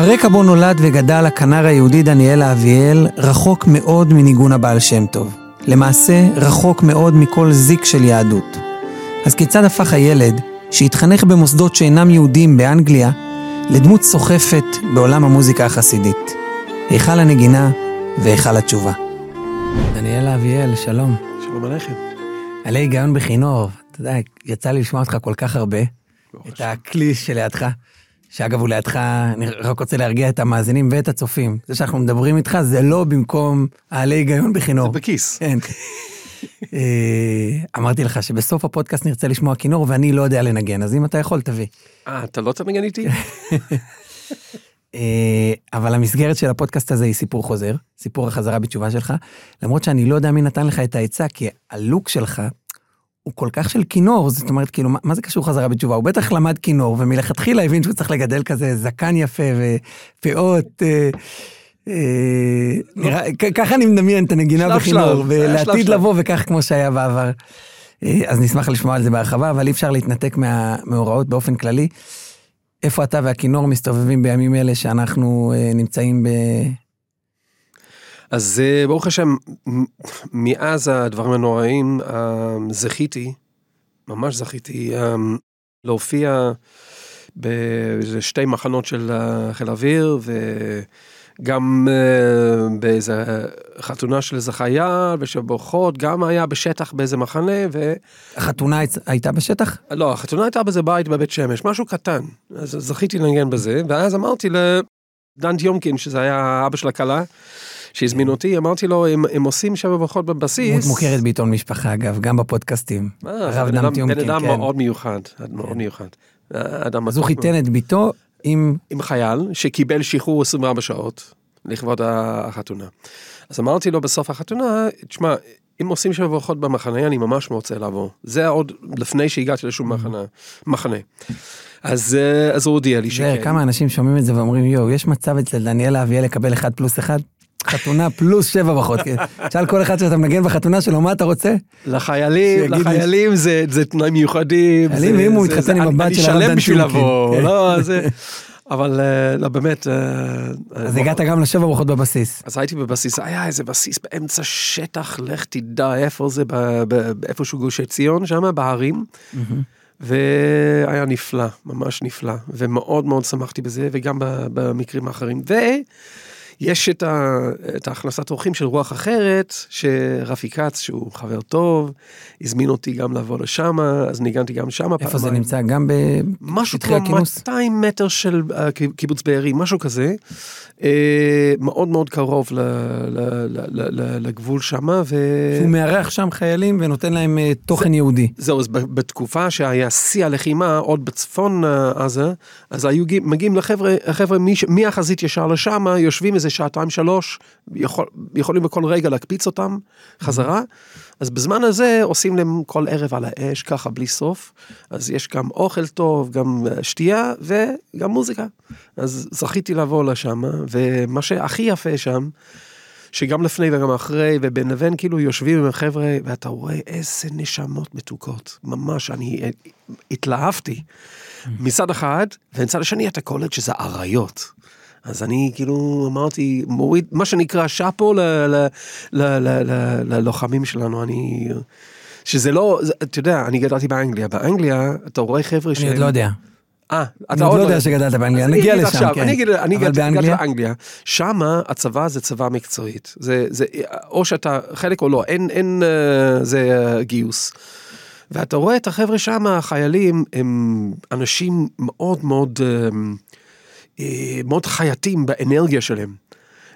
הרקע בו נולד וגדל הכנר היהודי דניאל אביאל רחוק מאוד מניגון הבעל שם טוב. למעשה, רחוק מאוד מכל זיק של יהדות. אז כיצד הפך הילד, שהתחנך במוסדות שאינם יהודים באנגליה, לדמות סוחפת בעולם המוזיקה החסידית? היכל הנגינה והיכל התשובה. דניאל אביאל, שלום. שלום עליכם. עלי היגיון בכינור, אתה יודע, יצא לי לשמוע אותך כל כך הרבה, את הכלי שלידך, שאגב הוא לידך, אני רק רוצה להרגיע את המאזינים ואת הצופים. זה שאנחנו מדברים איתך זה לא במקום העלי היגיון בכינור. זה בכיס. כן. אה, אמרתי לך שבסוף הפודקאסט נרצה לשמוע כינור ואני לא יודע לנגן, אז אם אתה יכול תביא. אה, אתה לא תנגן איתי? אה, אבל המסגרת של הפודקאסט הזה היא סיפור חוזר, סיפור החזרה בתשובה שלך, למרות שאני לא יודע מי נתן לך את העצה, כי הלוק שלך הוא כל כך של כינור, זאת אומרת, כאילו, מה, מה זה קשור חזרה בתשובה? הוא בטח למד כינור, ומלכתחילה הבין שהוא צריך לגדל כזה זקן יפה ופאות. אה, אה, נראה, ככה אני מדמיין את הנגינה בכינור, ולעתיד לבוא וכך כמו שהיה בעבר. אה, אז נשמח לשמוע על זה בהרחבה, אבל אי אפשר להתנתק מהמאורעות באופן כללי. איפה אתה והכינור מסתובבים בימים אלה שאנחנו נמצאים ב... אז אה, ברוך השם, מאז הדברים הנוראים, אה, זכיתי, ממש זכיתי, להופיע בשתי מחנות של חיל האוויר, וגם באיזה חתונה של איזה חייל, ושברכות, גם היה בשטח באיזה מחנה, ו... החתונה הייתה בשטח? לא, החתונה הייתה באיזה בית בבית שמש, משהו קטן. אז זכיתי לנגן בזה, ואז אמרתי לדן טיומקין, שזה היה אבא של הכלה, שהזמין כן. אותי, אמרתי לו, הם, הם עושים שם ברכות בבסיס. דמות מוכרת בעיתון משפחה, אגב, גם בפודקאסטים. אה, הרב דם טיומקין, כן. בן אדם מאוד מיוחד, מאוד כן. מיוחד. אז הוא חיתן את ביתו עם... עם חייל שקיבל שחרור 24 שעות לכבוד החתונה. אז אמרתי לו בסוף החתונה, תשמע, אם עושים שם ברכות במחנה, אני ממש רוצה לעבור. זה עוד לפני שהגעתי לשום מחנה. מחנה. אז, אה, אז הוא הודיע לי שכן. כמה אנשים שומעים את זה ואומרים, יואו, יש מצב אצל דניאל אביאל לקבל אחד פלוס אחד? חתונה פלוס שבע ברכות. כן. שאל כל אחד שאתה מנגן בחתונה שלו, מה אתה רוצה? לחיילים, לחיילים זה, זה תנאים מיוחדים. חיילים, אם הוא התחתן עם הבת של הרב דן בשביל לבוא, כן. לא, זה... אבל לא באמת. אז הגעת גם לשבע ברכות בבסיס. אז הייתי בבסיס, היה איזה בסיס באמצע שטח, לך תדע איפה זה, איפשהו גושי ציון, שם בהרים. והיה נפלא, ממש נפלא, ומאוד מאוד שמחתי בזה, וגם במקרים האחרים. יש את, ה, את ההכנסת אורחים של רוח אחרת, שרפי כץ, שהוא חבר טוב, הזמין אותי גם לבוא לשם, אז ניגנתי גם שם. איפה זה נמצא? גם בשטחי הכינוס? משהו כמו 200 מטר של uh, קיבוץ בארי, משהו כזה. Uh, מאוד מאוד קרוב לגבול שם. ו... הוא מארח שם חיילים ונותן להם uh, תוכן זה, יהודי. זהו, אז בתקופה שהיה שיא הלחימה, עוד בצפון uh, עזה, אז היו מגיעים לחבר'ה, החבר'ה מהחזית ישר לשם, יושבים איזה שעתיים שלוש, יכול, יכולים בכל רגע להקפיץ אותם חזרה. אז בזמן הזה עושים להם כל ערב על האש, ככה בלי סוף. אז יש גם אוכל טוב, גם שתייה וגם מוזיקה. אז זכיתי לבוא לשם, ומה שהכי יפה שם, שגם לפני וגם אחרי, ובין לבין כאילו יושבים עם החבר'ה, ואתה רואה איזה נשמות מתוקות. ממש, אני התלהבתי. מצד אחד, ומצד השני אתה קולט שזה אריות. אז אני כאילו אמרתי, מוריד, מה שנקרא שאפו ללוחמים שלנו, אני... שזה לא, אתה יודע, אני גדלתי באנגליה, באנגליה אתה רואה חבר'ה ש... אני עוד לא יודע. אה, אתה עוד לא יודע שגדלת באנגליה, נגיע לשם, כן. אני אגיד, אני גדלתי באנגליה, שמה הצבא זה צבא מקצועית, זה, זה, או שאתה חלק או לא, אין, אין, זה גיוס. ואתה רואה את החבר'ה שם, החיילים, הם אנשים מאוד מאוד... מאוד חייתים באנרגיה שלהם.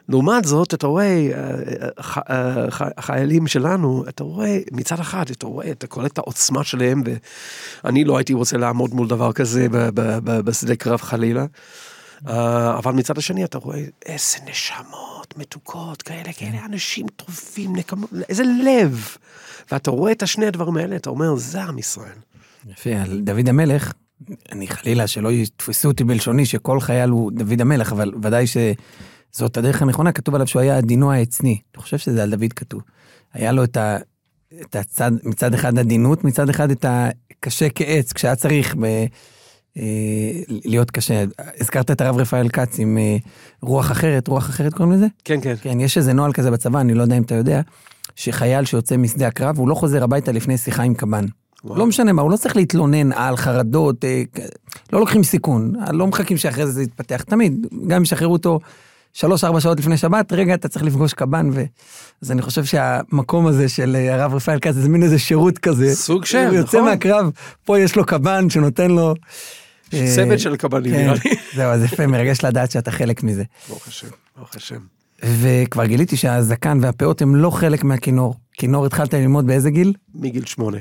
לעומת זאת, אתה רואה, החיילים שלנו, אתה רואה, מצד אחד, אתה רואה, אתה קולט את העוצמה שלהם, ואני לא הייתי רוצה לעמוד מול דבר כזה בשדה קרב חלילה. אבל מצד השני אתה רואה איזה נשמות מתוקות כאלה, כאלה אנשים טובים, נקמות, איזה לב. ואתה רואה את השני הדברים האלה, אתה אומר, זה עם ישראל. יפה, על דוד המלך, אני חלילה שלא יתפסו אותי בלשוני שכל חייל הוא דוד המלך, אבל ודאי שזאת הדרך הנכונה, כתוב עליו שהוא היה עדינו העצני. אני חושב שזה על דוד כתוב. היה לו את, ה, את הצד, מצד אחד עדינות, מצד אחד את הקשה כעץ, כשהיה צריך ב, אה, להיות קשה. הזכרת את הרב רפאל כץ עם אה, רוח אחרת, רוח אחרת קוראים לזה? כן, כן. כן, יש איזה נוהל כזה בצבא, אני לא יודע אם אתה יודע, שחייל שיוצא משדה הקרב, הוא לא חוזר הביתה לפני שיחה עם קב"ן. וואו. לא משנה מה, הוא לא צריך להתלונן על חרדות, אה, לא לוקחים סיכון, לא מחכים שאחרי זה זה יתפתח. תמיד, גם אם ישחררו אותו שלוש-ארבע שעות לפני שבת, רגע, אתה צריך לפגוש קב"ן. ו... אז אני חושב שהמקום הזה של אה, הרב רפאל כץ, זה מין איזה שירות כזה. סוג של, הוא יוצא נכון. מהקרב, פה יש לו קב"ן שנותן לו... אה, צוות של קב"נים, כן, נראה לי. זהו, אז יפה, מרגש לדעת שאתה חלק מזה. ברוך השם, ברוך השם. וכבר גיליתי שהזקן והפאות הם לא חלק מהכינור. כינור התחלת ללמוד באיזה גיל? מגיל שמונה.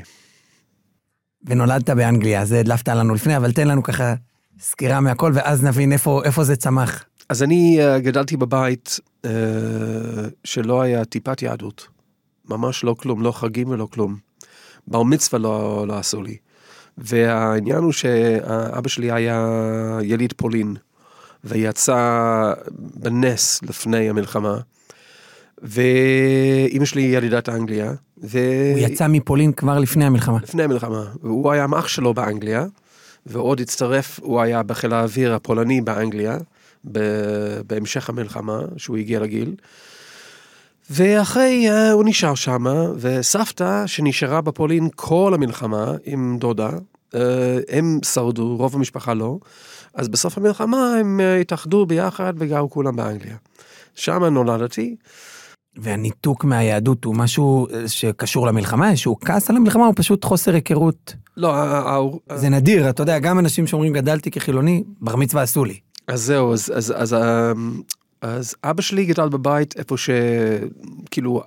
ונולדת באנגליה, זה הדלפת לנו לפני, אבל תן לנו ככה סקירה מהכל, ואז נבין איפה, איפה זה צמח. אז אני אה, גדלתי בבית אה, שלא היה טיפת יהדות. ממש לא כלום, לא חגים ולא כלום. בר מצווה לא, לא עשו לי. והעניין הוא שאבא שלי היה יליד פולין, ויצא בנס לפני המלחמה, ואימא שלי ילידת אנגליה, ו... הוא יצא מפולין כבר לפני המלחמה. לפני המלחמה, והוא היה עם אח שלו באנגליה, ועוד הצטרף, הוא היה בחיל האוויר הפולני באנגליה, בהמשך המלחמה, שהוא הגיע לגיל. ואחרי, אה, הוא נשאר שם, וסבתא שנשארה בפולין כל המלחמה עם דודה, אה, הם שרדו, רוב המשפחה לא, אז בסוף המלחמה הם אה, התאחדו ביחד וגרו כולם באנגליה. שם נולדתי, והניתוק מהיהדות הוא משהו שקשור למלחמה, איזשהו כעס על המלחמה, או פשוט חוסר היכרות. לא, זה נדיר, אתה יודע, גם אנשים שאומרים גדלתי כחילוני, בר מצווה עשו לי. אז זהו, אז, אז, אז, אמ, אז אבא שלי גדל בבית איפה שכאילו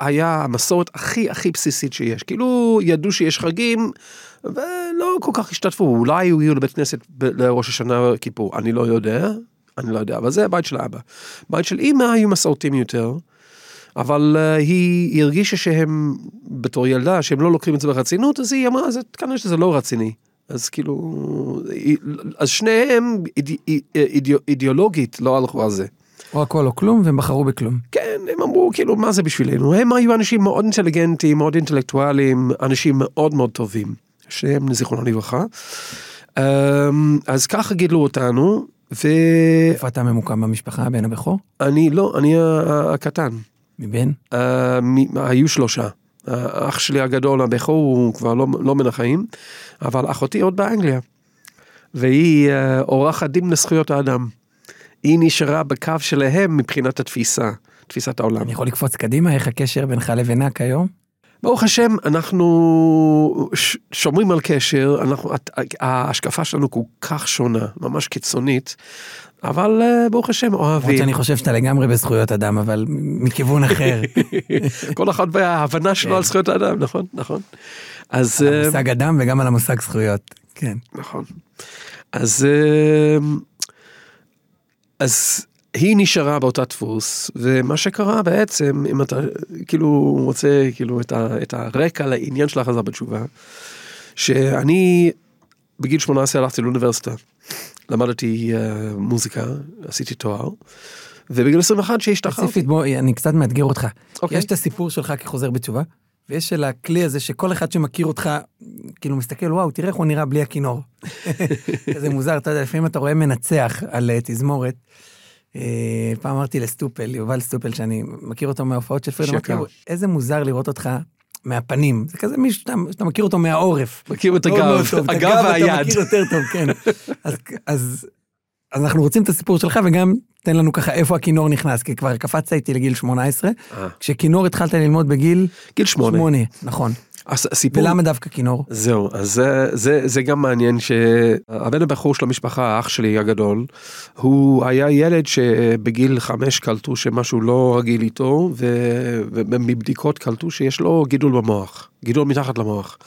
היה המסורת הכי הכי בסיסית שיש. כאילו ידעו שיש חגים ולא כל כך השתתפו, אולי הגיעו לבית כנסת לראש השנה כיפור, אני לא יודע, אני לא יודע, אבל זה הבית של אבא. בית של אמא היו מסורתיים יותר. אבל uh, היא הרגישה שהם, בתור ילדה, שהם לא לוקחים את זה ברצינות, אז היא אמרה, זה, כנראה שזה לא רציני. אז כאילו, אז שניהם איד, אידיאולוגית לא הלכו על זה. או הכל או כלום, והם בחרו בכלום. כן, הם אמרו, כאילו, מה זה בשבילנו? הם היו אנשים מאוד אינטליגנטים, מאוד אינטלקטואלים, אנשים מאוד מאוד טובים, שהם זיכרונם לברכה. אמ, אז ככה גידלו אותנו, ואני איפה אתה ממוקם במשפחה, הבן הבכור? לא, אני הקטן. מבין? אה, היו שלושה. אה, אח שלי הגדול, הבכור, הוא כבר לא, לא מן החיים, אבל אחותי עוד באנגליה. והיא אה, עורכת דין לזכויות האדם. היא נשארה בקו שלהם מבחינת התפיסה, תפיסת העולם. אני יכול לקפוץ קדימה, איך הקשר בינך לבינה כיום? ברוך השם, אנחנו שומרים על קשר, אנחנו, ההשקפה שלנו כל כך שונה, ממש קיצונית, אבל אה, ברוך השם למרות אוהבים. שאני חושב שאתה לגמרי בזכויות אדם, אבל מכיוון אחר. כל אחד וההבנה שלו כן. על זכויות האדם, נכון, נכון. אז... על אה, המושג אדם וגם על המושג זכויות. כן. נכון. אז, אה, אז היא נשארה באותה דפוס, ומה שקרה בעצם, אם אתה כאילו רוצה כאילו את, ה, את הרקע לעניין של החזרה בתשובה, שאני בגיל 18 הלכתי לאוניברסיטה, למדתי אה, מוזיקה, עשיתי תואר, ובגיל 21 שהשתחררתי. ספציפית, בוא, אני קצת מאתגר אותך. אוקיי. יש את הסיפור שלך כחוזר בתשובה, ויש של הכלי הזה שכל אחד שמכיר אותך, כאילו מסתכל, וואו, תראה איך הוא נראה בלי הכינור. זה מוזר, אתה יודע, לפעמים אתה רואה מנצח על אה, תזמורת. אה, פעם אמרתי לסטופל, יובל סטופל, שאני מכיר אותו מההופעות של פרידה, איזה מוזר לראות אותך מהפנים. זה כזה מישהו שאתה, מכיר אותו מהעורף. מכיר את הגב, הגב אתה והיד. מכיר יותר טוב, כן. אז, אז, אז אנחנו רוצים את הסיפור שלך, וגם תן לנו ככה איפה הכינור נכנס, כי כבר קפצת איתי לגיל 18, אה, כשכינור התחלת ללמוד בגיל גיל שמונה. שמונה, נכון. הס- הסיפור... ולמה דווקא כינור? זהו, אז זה, זה, זה גם מעניין שהבן הבכור של המשפחה, האח שלי הגדול, הוא היה ילד שבגיל חמש קלטו שמשהו לא רגיל איתו, ו- ומבדיקות קלטו שיש לו גידול במוח, גידול מתחת למוח.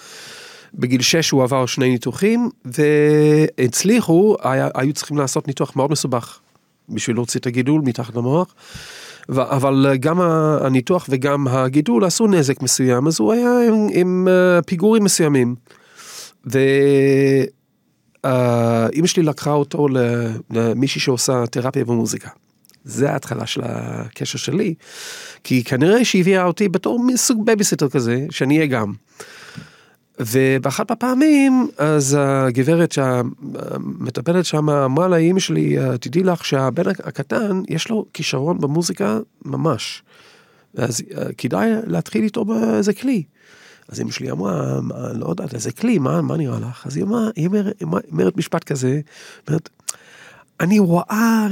בגיל שש הוא עבר שני ניתוחים, והצליחו, היה, היו צריכים לעשות ניתוח מאוד מסובך, בשביל להוציא את הגידול מתחת למוח. אבל גם ה- הניתוח וגם הגידול עשו נזק מסוים, אז הוא היה עם, עם אה, פיגורים מסוימים. ואימא שלי לקחה אותו למישהי שעושה תרפיה במוזיקה. זה ההתחלה של הקשר שלי, כי כנראה שהיא הביאה אותי בתור סוג בייביסיטר כזה, שאני אהיה גם. ובאחת הפעמים, אז הגברת שהמטפלת שם אמרה לאמא שלי, תדעי לך שהבן הקטן, יש לו כישרון במוזיקה ממש. אז כדאי להתחיל איתו באיזה כלי. אז אמא שלי אמרה, לא יודעת, איזה כלי, מה, מה נראה לך? אז היא אמרה, היא אומרת משפט כזה, אומרת, אני רואה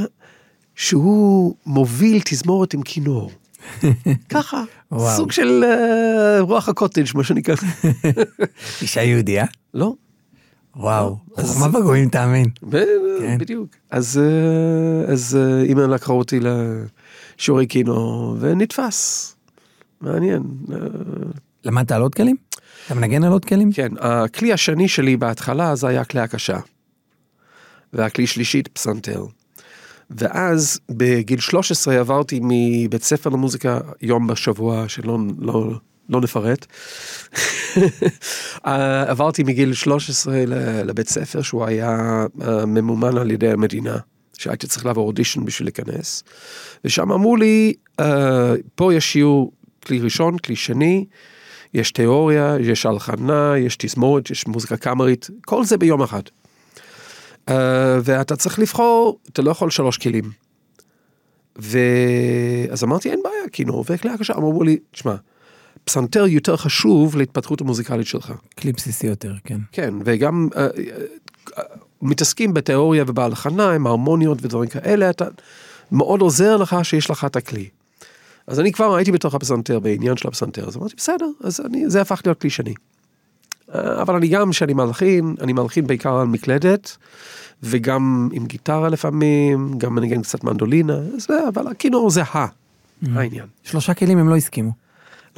שהוא מוביל תזמורת עם כינור. ככה. סוג של uh, רוח הקוטג' מה שנקרא. אישה יהודייה? לא. וואו, חוכמה בגויים תאמין. כן. בדיוק. אז, אז uh, אימא לקחה אותי לשיעורי קינו ונתפס. מעניין. למדת על עוד כלים? אתה מנגן על עוד כלים? כן, הכלי השני שלי בהתחלה זה היה כלי הקשה. והכלי שלישית פסנתר. ואז בגיל 13 עברתי מבית ספר למוזיקה יום בשבוע שלא לא, לא נפרט. עברתי מגיל 13 לבית ספר שהוא היה אה, ממומן על ידי המדינה. שהייתי צריך לעבור אודישן בשביל להיכנס. ושם אמרו לי, uh, פה יש שיעור כלי ראשון, כלי שני, יש תיאוריה, יש הלחנה, יש תזמורת, יש מוזיקה קאמרית, כל זה ביום אחד. Uh, ואתה צריך לבחור, אתה לא יכול שלוש כלים. ואז אמרתי אין בעיה, כינור וכלי הקשה, אמרו לי, תשמע, פסנתר יותר חשוב להתפתחות המוזיקלית שלך. כלי בסיסי יותר, כן. כן, וגם uh, uh, מתעסקים בתיאוריה ובהלחנה עם הרמוניות ודברים כאלה, אתה מאוד עוזר לך שיש לך את הכלי. אז אני כבר הייתי בתוך הפסנתר, בעניין של הפסנתר, אז אמרתי בסדר, אז אני, זה הפך להיות כלי שני. אבל אני גם, כשאני מלחין, אני מלחין בעיקר על מקלדת, וגם עם גיטרה לפעמים, גם מנגן קצת מנדולינה, זה, אבל הכינור זה ה, mm-hmm. העניין. שלושה כלים הם לא הסכימו.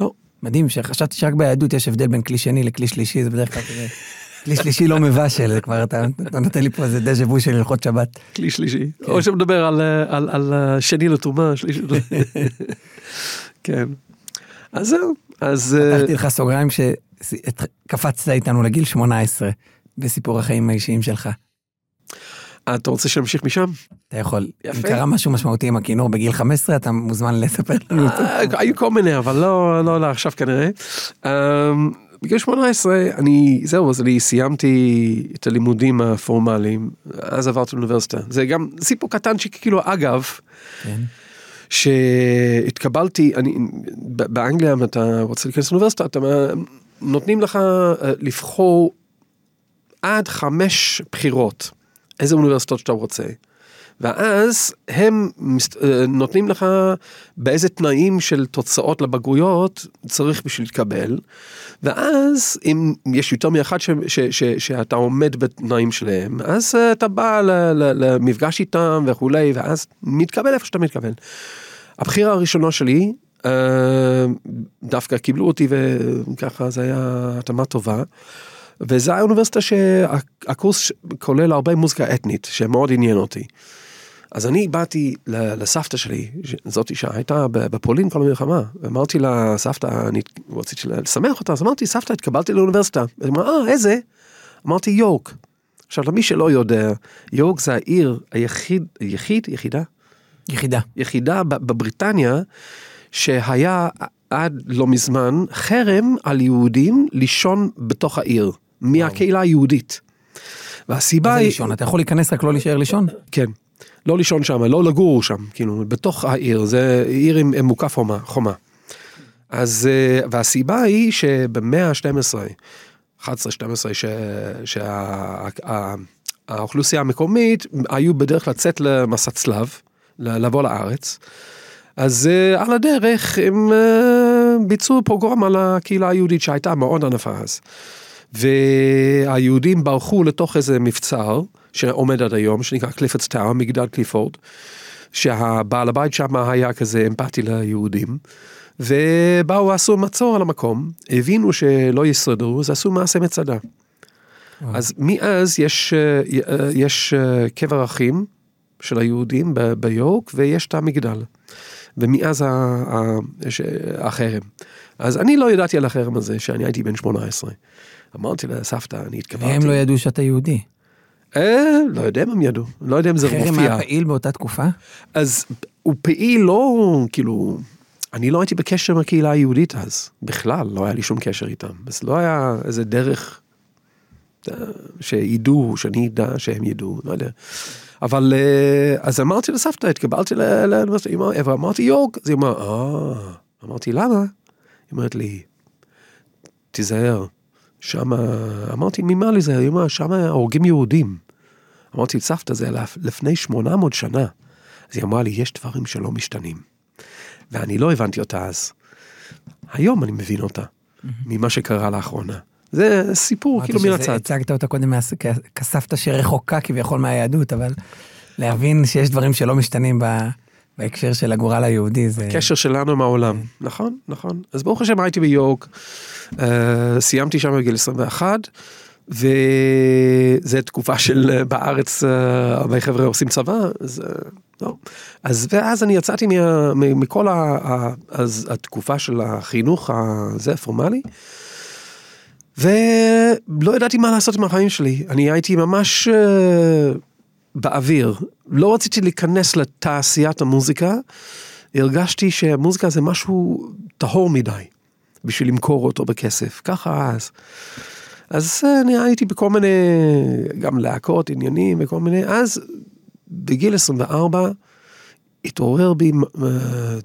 לא. מדהים, שחשבתי שרק ביהדות יש הבדל בין כלי שני לכלי שלישי, זה בדרך כלל כזה. כלי שלישי לא מבשל, כבר אתה, אתה נותן לי פה איזה דז'ה וו של הלכות שבת. כלי שלישי. כן. או שמדבר על, על, על שני לתרומה, שלישי. כן. אז זהו, אז... פתחתי לך סוגריים שקפצת איתנו לגיל 18 בסיפור החיים האישיים שלך. אתה רוצה שנמשיך משם? אתה יכול. יפה. אם קרה משהו משמעותי עם הכינור בגיל 15, אתה מוזמן לספר לנו. היו כל מיני, אבל לא, לא, לא עכשיו כנראה. בגיל 18 אני זהו אז אני סיימתי את הלימודים הפורמליים אז עברתי לאוניברסיטה זה גם סיפור קטן שכאילו אגב. כן. שהתקבלתי אני באנגליה אם אתה רוצה להיכנס לאוניברסיטה אתה נותנים לך אה, לבחור עד חמש בחירות איזה אוניברסיטות שאתה רוצה. ואז הם אה, נותנים לך באיזה תנאים של תוצאות לבגרויות צריך בשביל להתקבל, ואז אם יש יותר מאחד ש, ש, ש, שאתה עומד בתנאים שלהם, אז אה, אתה בא למפגש איתם וכולי, ואז מתקבל איפה שאתה מתקבל. הבחירה הראשונה שלי, אה, דווקא קיבלו אותי וככה זה היה התאמה טובה. וזה האוניברסיטה שהקורס כולל הרבה מוזיקה אתנית שמאוד עניין אותי. אז אני באתי לסבתא שלי, זאתי שהייתה בפולין כל המלחמה, ואמרתי לה, סבתא, אני רציתי לשמח אותה, אז אמרתי, סבתא, התקבלתי לאוניברסיטה. היא אמרה, אה, איזה? אמרתי, יורק. עכשיו, למי שלא יודע, יורק זה העיר היחיד, יחיד, יחידה? יחידה. יחידה בבריטניה, שהיה עד לא מזמן חרם על יהודים לישון בתוך העיר, מהקהילה היהודית. והסיבה היא... לישון? אתה יכול להיכנס רק לא להישאר לישון? כן. לא לישון שם, לא לגור שם, כאילו, בתוך העיר, זה עיר עם, מוקף חומה, חומה. אז, אה, והסיבה היא שבמאה ה-12, 11-12, שהאוכלוסייה המקומית היו בדרך לצאת למסע צלב, לבוא לארץ. אז uh, על הדרך הם uh, ביצעו פוגרום על הקהילה היהודית שהייתה מאוד ענפה אז. והיהודים ברחו לתוך איזה מבצר שעומד עד היום, שנקרא Clifford's Tower, מגדל קליפורד, שהבעל הבית שם היה כזה אמפתי ליהודים, ובאו עשו מצור על המקום, הבינו שלא ישרדו, אז עשו מעשה מצדה. אז מאז יש, יש קבר אחים של היהודים ביורק ויש את המגדל. ומאז החרם. אז אני לא ידעתי על החרם הזה שאני הייתי בן 18. אמרתי לסבתא, אני התקבלתי. והם לא ידעו שאתה יהודי. אה, לא יודע אם הם ידעו, לא יודע אם זה מופיע. חרם היה פעיל באותה תקופה? אז הוא פעיל לא, כאילו, אני לא הייתי בקשר עם הקהילה היהודית אז, בכלל, לא היה לי שום קשר איתם. אז לא היה איזה דרך אה, שידעו, שאני אדע שהם ידעו, לא יודע. אבל אה, אז אמרתי לסבתא, התקבלתי לאוניברסיטה, איפה אמרתי יורק, אז היא אמרה, אה, אמרתי למה? היא אומרת לי, תיזהר, שמה, אמרתי ממה להיזהר, היא אמרה, שמה הורגים יהודים. אמרתי, סבתא, זה לפני 800 שנה. אז היא אמרה לי, יש דברים שלא משתנים. ואני לא הבנתי אותה אז. היום אני מבין אותה, ממה שקרה לאחרונה. זה סיפור כאילו מן הצד. הצגת אותה קודם כסבתא שרחוקה כביכול מהיהדות, אבל להבין שיש דברים שלא משתנים בהקשר של הגורל היהודי זה... קשר שלנו עם העולם, כן. נכון, נכון. אז ברוך השם הייתי ביורק, אה, סיימתי שם בגיל 21. וזה תקופה של אה, בארץ אה, הרבה חבר'ה עושים צבא, אז לא. אז ואז אני יצאתי מה, מכל ה, ה, אז התקופה של החינוך הזה הפורמלי. ולא ידעתי מה לעשות עם החיים שלי, אני הייתי ממש באוויר, לא רציתי להיכנס לתעשיית המוזיקה, הרגשתי שהמוזיקה זה משהו טהור מדי בשביל למכור אותו בכסף, ככה אז. אז אני הייתי בכל מיני, גם להקות, עניינים וכל מיני, אז בגיל 24 התעורר בי uh,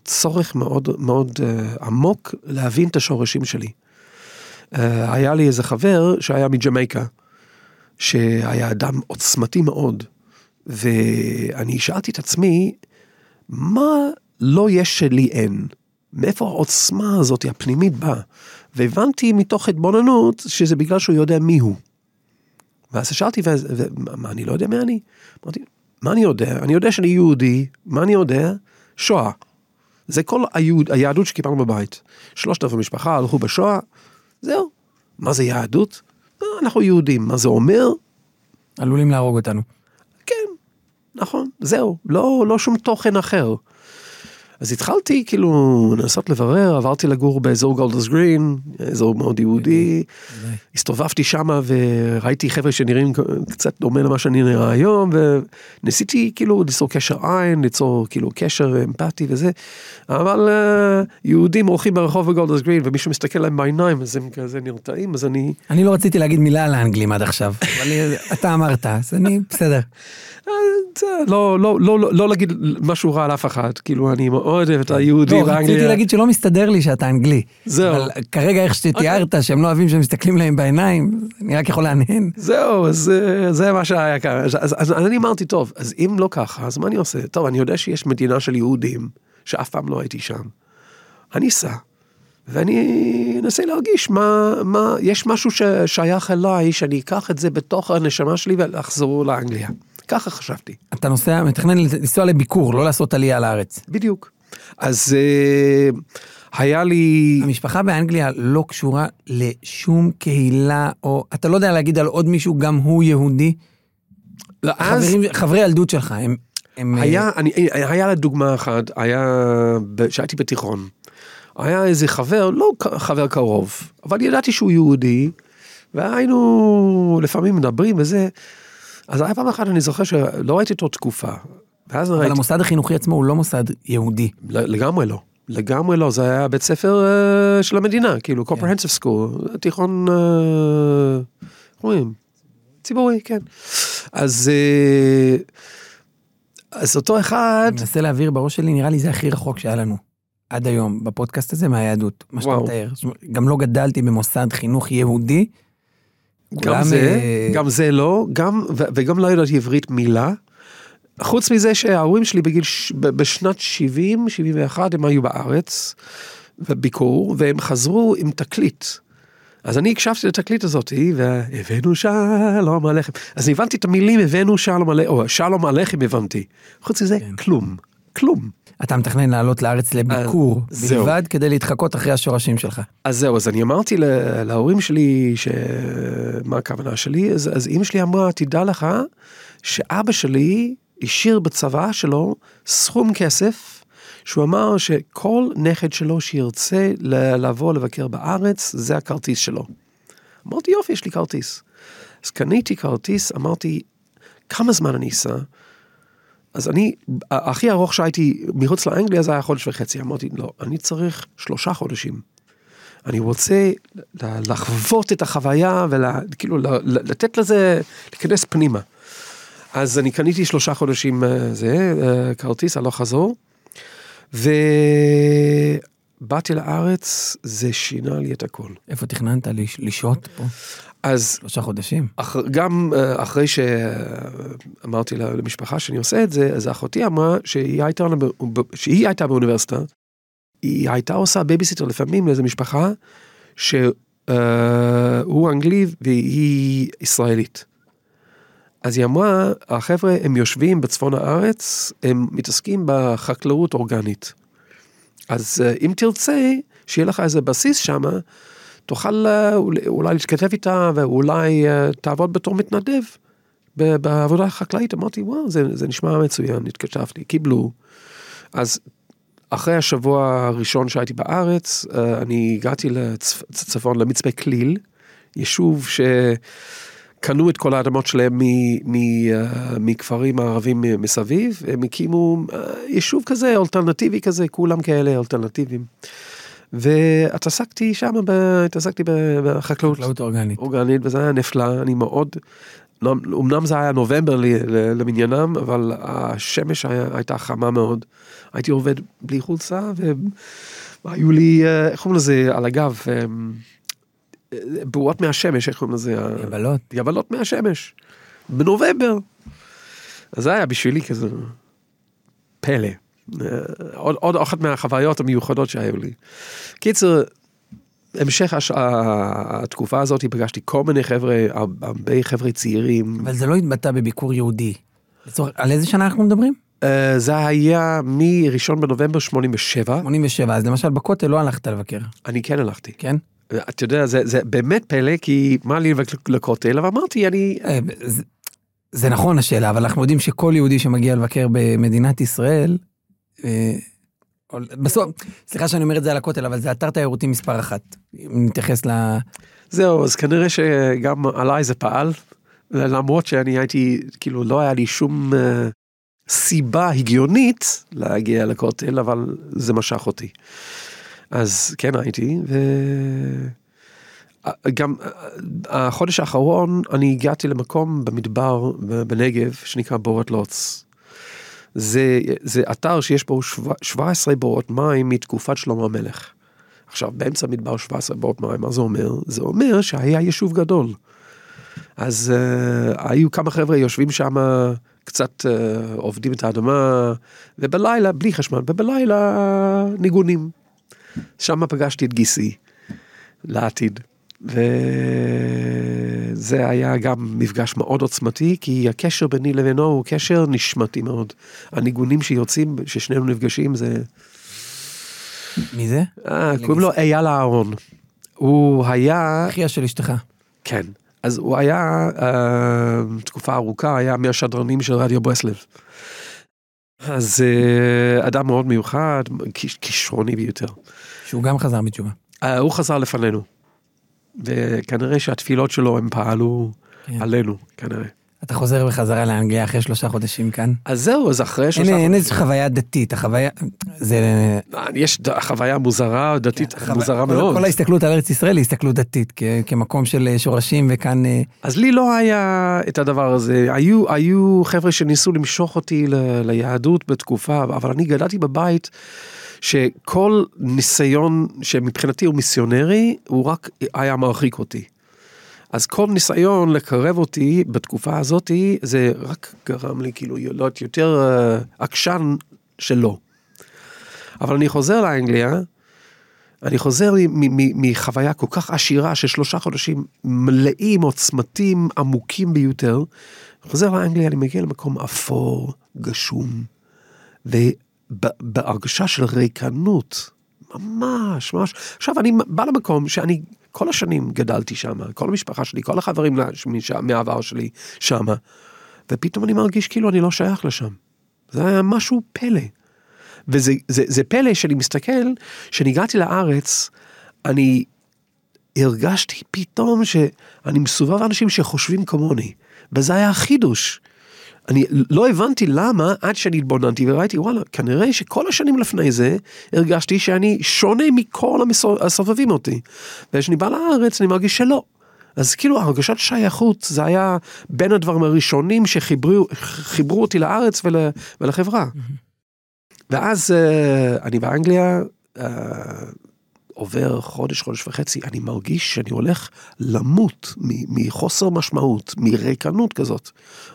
צורך מאוד מאוד uh, עמוק להבין את השורשים שלי. Uh, היה לי איזה חבר שהיה מג'מייקה, שהיה אדם עוצמתי מאוד, ואני שאלתי את עצמי, מה לא יש שלי אין? מאיפה העוצמה הזאת הפנימית באה? והבנתי מתוך התבוננות שזה בגלל שהוא יודע מי הוא. ואז שאלתי, ומה, אני לא יודע מי אני? אמרתי, מה אני יודע? אני יודע שאני יהודי, מה אני יודע? שואה. זה כל היהוד, היהדות שקיבלנו בבית. שלושת אלפי משפחה הלכו בשואה, זהו. מה זה יהדות? אה, אנחנו יהודים. מה זה אומר? עלולים להרוג אותנו. כן, נכון, זהו. לא, לא שום תוכן אחר. אז התחלתי כאילו לנסות לברר, עברתי לגור באזור גולדוס גרין, אזור מאוד יהודי, הסתובבתי שמה וראיתי חבר'ה שנראים קצת דומה למה שאני נראה היום, וניסיתי כאילו ליצור קשר עין, ליצור כאילו קשר אמפתי וזה, אבל uh, יהודים הולכים ברחוב בגולדוס גרין ומישהו מסתכל להם בעיניים אז הם כזה נרתעים, אז אני... אני לא רציתי להגיד מילה על האנגלים עד עכשיו, אבל אתה אמרת, אז אני בסדר. לא, לא, לא, לא, לא להגיד משהו רע על אף אחד, כאילו אני מאוד אוהב את היהודים באנגליה. לא, רציתי להגיד שלא מסתדר לי שאתה אנגלי. זהו. אבל כרגע איך שתיארת שהם לא אוהבים שמסתכלים להם בעיניים, אני רק יכול להנהן. זהו, אז זה מה שהיה כאן. אז, אז, אז אני אמרתי, טוב, אז אם לא ככה, אז מה אני עושה? טוב, אני יודע שיש מדינה של יהודים, שאף פעם לא הייתי שם. אני אסע, ואני אנסה להרגיש מה, מה, יש משהו ששייך אליי, שאני אקח את זה בתוך הנשמה שלי ולחזור לאנגליה. ככה חשבתי. אתה נוסע, מתכנן לנסוע לביקור, לא לעשות עלייה לארץ. בדיוק. אז uh, היה לי... המשפחה באנגליה לא קשורה לשום קהילה, או אתה לא יודע להגיד על עוד מישהו, גם הוא יהודי? לא, אז... חברים, חברי ילדות שלך, הם... הם אה, היה, אני, היה לדוגמה אחת, היה, כשהייתי בתיכון, היה איזה חבר, לא חבר קרוב, אבל ידעתי שהוא יהודי, והיינו לפעמים מדברים וזה, אז היה פעם אחת אני זוכר שלא ראיתי אותו תקופה. ואז אבל ראיתי... המוסד החינוכי עצמו הוא לא מוסד יהודי. לגמרי לא. לגמרי לא, זה היה בית ספר uh, של המדינה, כאילו כן. comprehensive school, תיכון, uh, רואים, ציבורי, כן. אז, uh, אז אותו אחד... אני מנסה להעביר בראש שלי, נראה לי זה הכי רחוק שהיה לנו. עד היום בפודקאסט הזה מהיהדות, מה שאתה מתאר. גם לא גדלתי במוסד חינוך יהודי, גם זה, אה, גם זה לא, גם, וגם לא ידעתי עברית מילה. חוץ מזה שההורים שלי בגיל, בשנת 70, 71 הם היו בארץ, בביקור, והם חזרו עם תקליט. אז אני הקשבתי לתקליט הזאתי, והבאנו שלום עליכם. אז הבנתי את המילים הבאנו שלום עליכם, או שלום עליכם הבנתי. חוץ מזה, כן. כלום, כלום. אתה מתכנן לעלות לארץ לביקור בלבד. כדי להתחקות אחרי השורשים שלך. אז זהו, אז אני אמרתי להורים שלי מה הכוונה שלי, אז, אז אמא שלי אמרה, תדע לך שאבא שלי השאיר בצבא שלו סכום כסף, שהוא אמר שכל נכד שלו שירצה לבוא לבקר בארץ, זה הכרטיס שלו. אמרתי, יופי, יש לי כרטיס. אז קניתי כרטיס, אמרתי, כמה זמן אני אסע? אז אני, הכי ארוך שהייתי מחוץ לאנגליה זה היה חודש וחצי, אמרתי, לא, אני צריך שלושה חודשים. אני רוצה לחוות את החוויה וכאילו לתת לזה, להיכנס פנימה. אז אני קניתי שלושה חודשים אה, זה, אה, כרטיס הלוך חזור, ובאתי לארץ, זה שינה לי את הכל. איפה תכננת לשהות פה? אז... שלושה חודשים. אח, גם uh, אחרי שאמרתי למשפחה שאני עושה את זה, אז אחותי אמרה שהיא הייתה, שהיא הייתה באוניברסיטה, היא הייתה עושה בייביסיטר לפעמים לאיזה משפחה שהוא uh, אנגלי והיא ישראלית. אז היא אמרה, החבר'ה הם יושבים בצפון הארץ, הם מתעסקים בחקלאות אורגנית. אז uh, אם תרצה, שיהיה לך איזה בסיס שמה, תוכל אה, אולי להתכתב איתה ואולי אה, תעבוד בתור מתנדב בעבודה חקלאית. אמרתי, וואו, זה, זה נשמע מצוין, התכתבתי, קיבלו. אז אחרי השבוע הראשון שהייתי בארץ, אה, אני הגעתי לצפון, למצפה כליל, יישוב שקנו את כל האדמות שלהם מכפרים הערבים מסביב, הם הקימו יישוב כזה, אלטרנטיבי כזה, כולם כאלה אלטרנטיביים. והתעסקתי שם, התעסקתי בחקלאות. חקלאות אורגנית. אורגנית, וזה היה נפלא, אני מאוד, אמנם זה היה נובמבר למניינם, אבל השמש היה, הייתה חמה מאוד. הייתי עובד בלי חולצה, והיו לי, אה, איך קוראים לזה, על הגב, אה, בועות מהשמש, איך קוראים לזה? יבלות. יבלות מהשמש. בנובמבר. אז זה היה בשבילי כזה פלא. עוד, עוד אחת מהחוויות המיוחדות שהיו לי. קיצר, המשך הש... התקופה הזאת פגשתי כל מיני חבר'ה, הרבה חבר'ה צעירים. אבל זה לא התבטא בביקור יהודי. לצורך, על איזה שנה אנחנו מדברים? Uh, זה היה מראשון בנובמבר 87. 87, אז למשל בכותל לא הלכת לבקר. אני כן הלכתי. כן? אתה יודע, זה, זה באמת פלא, כי מה לי לכותל, אבל אמרתי, אני... Uh, זה, זה נכון השאלה, אבל אנחנו יודעים שכל יהודי שמגיע לבקר במדינת ישראל, אה, בסוף, סליחה שאני אומר את זה על הכותל, אבל זה אתר תיירותי מספר אחת, אם נתייחס ל... זהו, אז כנראה שגם עליי זה פעל, למרות שאני הייתי, כאילו לא היה לי שום uh, סיבה הגיונית להגיע לכותל, אבל זה משך אותי. אז כן הייתי, וגם החודש האחרון אני הגעתי למקום במדבר בנגב שנקרא בורת לוץ. זה, זה אתר שיש בו 17 בורות מים מתקופת שלמה המלך. עכשיו, באמצע המדבר 17 בורות מים, מה זה אומר? זה אומר שהיה יישוב גדול. אז uh, היו כמה חבר'ה יושבים שם, קצת uh, עובדים את האדמה, ובלילה, בלי חשמל, ובלילה ניגונים. שם פגשתי את גיסי, לעתיד. וזה היה גם מפגש מאוד עוצמתי, כי הקשר ביני לבינו הוא קשר נשמתי מאוד. הניגונים שיוצאים, ששנינו נפגשים, זה... מי זה? אה, קוראים לו אייל אהרון. הוא היה... אחיה של אשתך. כן. אז הוא היה, אה, תקופה ארוכה, היה מהשדרנים של רדיו ברסלב. אז אה, אדם מאוד מיוחד, כישרוני ביותר. שהוא גם חזר בתשובה. אה, הוא חזר לפנינו. וכנראה שהתפילות שלו הם פעלו כן. עלינו, כנראה. אתה חוזר בחזרה לאנגליה אחרי שלושה חודשים כאן? אז זהו, אז אחרי שלושה חודשים. אין איזו חוויה דתית, החוויה, זה... יש חוויה מוזרה, דתית, כן, מוזרה חו... מאוד. כל ההסתכלות על ארץ ישראל היא הסתכלות דתית, כ- כמקום של שורשים וכאן... אה, אז לי לא היה את הדבר הזה. היו, היו חבר'ה שניסו למשוך אותי ל- ליהדות בתקופה, אבל אני גדלתי בבית. שכל ניסיון שמבחינתי הוא מיסיונרי, הוא רק היה מרחיק אותי. אז כל ניסיון לקרב אותי בתקופה הזאתי, זה רק גרם לי כאילו להיות יותר uh, עקשן שלא. אבל אני חוזר לאנגליה, אני חוזר מחוויה כל כך עשירה של שלושה חודשים מלאים עוצמתים עמוקים ביותר. חוזר לאנגליה, אני מגיע למקום אפור, גשום, בהרגשה של ריקנות, ממש, ממש. עכשיו אני בא למקום שאני כל השנים גדלתי שם, כל המשפחה שלי, כל החברים מהעבר שלי שם, ופתאום אני מרגיש כאילו אני לא שייך לשם. זה היה משהו פלא. וזה זה, זה פלא שאני מסתכל, כשהגעתי לארץ, אני הרגשתי פתאום שאני מסובב אנשים שחושבים כמוני, וזה היה חידוש. אני לא הבנתי למה עד שאני התבוננתי וראיתי וואלה כנראה שכל השנים לפני זה הרגשתי שאני שונה מכל הסובבים אותי. וכשאני בא לארץ אני מרגיש שלא. אז כאילו הרגשת שייכות זה היה בין הדברים הראשונים שחיברו חיברו אותי לארץ ול, ולחברה. ואז אה, אני באנגליה אה, עובר חודש חודש וחצי אני מרגיש שאני הולך למות מחוסר משמעות מריקנות כזאת.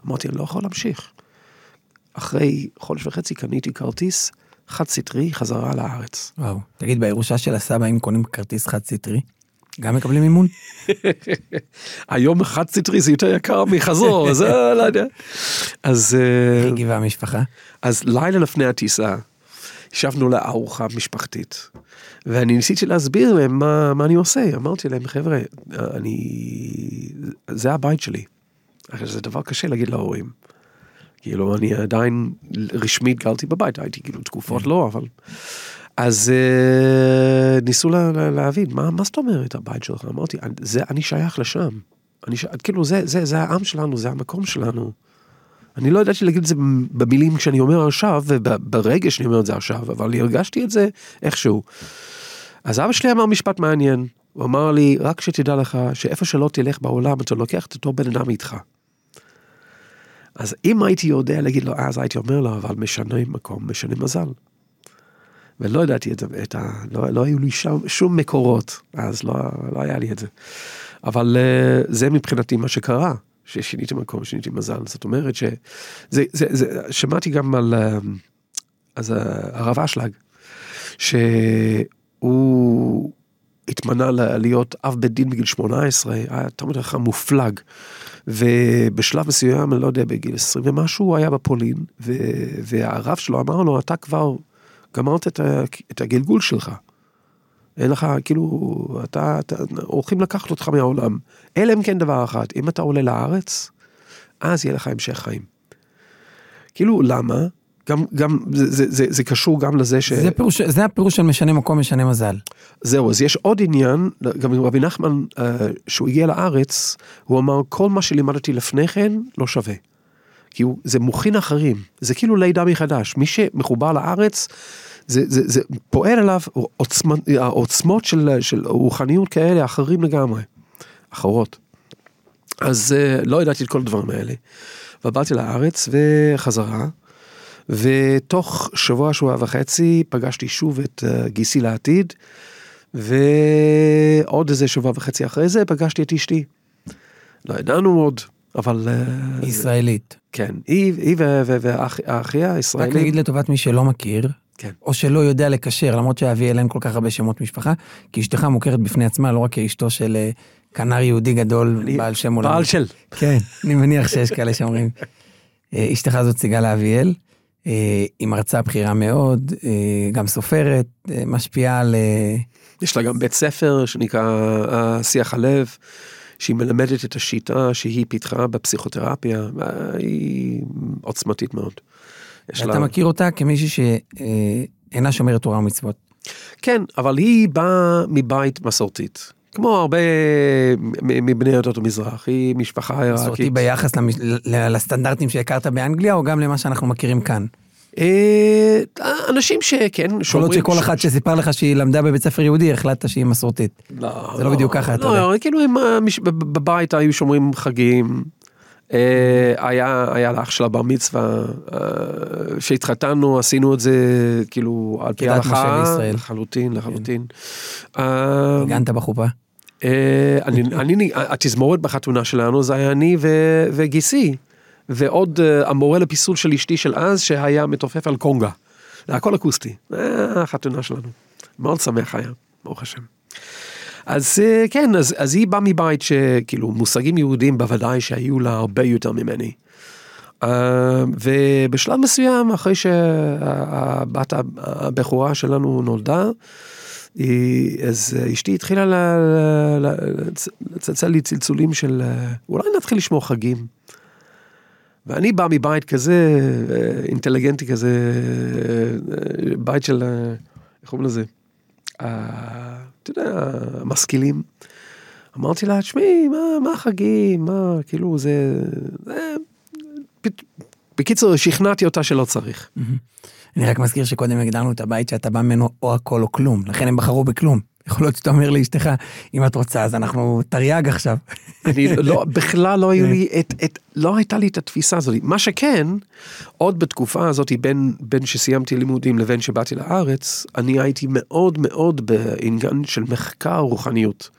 אמרתי אני לא יכול להמשיך. אחרי חודש וחצי קניתי כרטיס חד סטרי חזרה לארץ. וואו. תגיד, בירושה של הסבא, אם קונים כרטיס חד סטרי, גם מקבלים מימון? היום חד סטרי זה יותר יקר מחזור, זה לא יודע. אז, אה, איך הגיבה המשפחה? אז לילה לפני הטיסה, ישבנו לארוחה משפחתית, ואני ניסיתי להסביר להם מה, מה אני עושה, אמרתי להם חבר'ה, אני, זה הבית שלי. עכשיו, זה דבר קשה להגיד להורים. כאילו אני עדיין רשמית גרתי בבית, הייתי כאילו תקופות לא, אבל... אז אה, ניסו לה, לה, להבין, מה, מה זאת אומרת הבית שלך? אמרתי, זה, אני שייך לשם. אני ש... כאילו זה, זה, זה העם שלנו, זה המקום שלנו. אני לא ידעתי להגיד את זה במילים שאני אומר עכשיו, וברגע שאני אומר את זה עכשיו, אבל הרגשתי את זה איכשהו. אז אבא שלי אמר משפט מעניין, הוא אמר לי, רק שתדע לך שאיפה שלא תלך בעולם, אתה לוקח את אותו בן אדם איתך. אז אם הייתי יודע להגיד לו אז, הייתי אומר לו, אבל משנה מקום, משנה מזל. ולא ידעתי את זה, את ה, לא, לא היו לי שם, שום מקורות, אז לא, לא היה לי את זה. אבל uh, זה מבחינתי מה שקרה, ששיניתי מקום, שיניתי מזל. זאת אומרת שזה, זה, זה, שמעתי גם על uh, אז, uh, הרב אשלג, שהוא התמנה להיות אב בית דין בגיל 18, היה תמיד אחד מופלג. ובשלב מסוים, אני לא יודע, בגיל 20 ומשהו, הוא היה בפולין, והרב שלו אמר לו, אתה כבר גמרת את הגלגול שלך. אין לך, כאילו, אתה, אתה, הולכים לקחת אותך מהעולם. אלא אם כן דבר אחד, אם אתה עולה לארץ, אז יהיה לך המשך חיים. כאילו, למה? גם, גם, זה, זה, זה, זה קשור גם לזה ש... זה, פירוש, זה הפירוש של משנה מקום, משנה מזל. זהו, אז יש עוד עניין, גם רבי נחמן, שהוא הגיע לארץ, הוא אמר, כל מה שלימדתי לפני כן לא שווה. כי הוא, זה מוכין אחרים, זה כאילו לידה מחדש. מי שמחובר לארץ, זה, זה, זה פועל עליו עוצמות, העוצמות של, של רוחניות כאלה אחרים לגמרי, אחרות. אז לא ידעתי את כל הדברים האלה. ובאתי לארץ וחזרה, ותוך שבוע, שבוע וחצי פגשתי שוב את גיסי לעתיד, ועוד איזה שבוע וחצי אחרי זה פגשתי את אשתי. לא ידענו עוד, אבל... ישראלית. כן, היא, היא ואחיה הישראלים. רק נגיד לטובת מי שלא מכיר, כן. או שלא יודע לקשר, למרות שאבי אין כל כך הרבה שמות משפחה, כי אשתך מוכרת בפני עצמה, לא רק כאשתו של כנר יהודי גדול, אני, בעל שם עולמי. בעל של. כן, אני מניח שיש כאלה שאומרים. אשתך זאת סיגל אביאל, היא מרצה בכירה מאוד, גם סופרת, משפיעה על... יש לה גם בית ספר שנקרא שיח הלב. שהיא מלמדת את השיטה שהיא פיתחה בפסיכותרפיה, היא עוצמתית מאוד. אתה לה... מכיר אותה כמישהי שאינה שומרת תורה ומצוות. כן, אבל היא באה מבית מסורתית. כמו הרבה מבני עדות המזרח, היא משפחה עיראקית. מסורתי ביחס לסטנדרטים שהכרת באנגליה, או גם למה שאנחנו מכירים כאן? אנשים שכן שומרים. יכול להיות שכל אחת שסיפר לך שהיא למדה בבית ספר יהודי, החלטת שהיא מסורתית. לא. זה לא בדיוק ככה, אתה יודע. לא, כאילו בבית היו שומרים חגים. היה, היה לאח של הבר מצווה, שהתחתנו, עשינו את זה כאילו על פי ההלכה, לחלוטין, לחלוטין. הגנת בחופה? אני, התזמורת בחתונה שלנו זה היה אני וגיסי. ועוד המורה לפיסול של אשתי של אז שהיה מתופף על קונגה. זה הכל אקוסטי, זה החתונה שלנו. מאוד שמח היה, ברוך השם. אז uh, כן, אז, אז היא באה מבית שכאילו מושגים יהודים בוודאי שהיו לה הרבה יותר ממני. Uh, ובשלב מסוים אחרי שהבת הבכורה שלנו נולדה, היא, אז אשתי התחילה לצלצל לי צלצולים של אולי נתחיל לשמור חגים. ואני בא מבית כזה, אינטליגנטי כזה, בית של, איך קוראים לזה? אתה יודע, משכילים. אמרתי לה, תשמעי, מה, מה החגים, מה, כאילו, זה, זה בקיצור, שכנעתי אותה שלא צריך. אני רק מזכיר שקודם הגדרנו את הבית שאתה בא ממנו או הכל או כלום, לכן הם בחרו בכלום. יכול להיות שאתה אומר לאשתך, אם את רוצה אז אנחנו תרי"ג עכשיו. אני לא, בכלל לא היו לי, את, את, לא הייתה לי את התפיסה הזאת. מה שכן, עוד בתקופה הזאת, בין, בין שסיימתי לימודים לבין שבאתי לארץ, אני הייתי מאוד מאוד בעניין של מחקר רוחניות.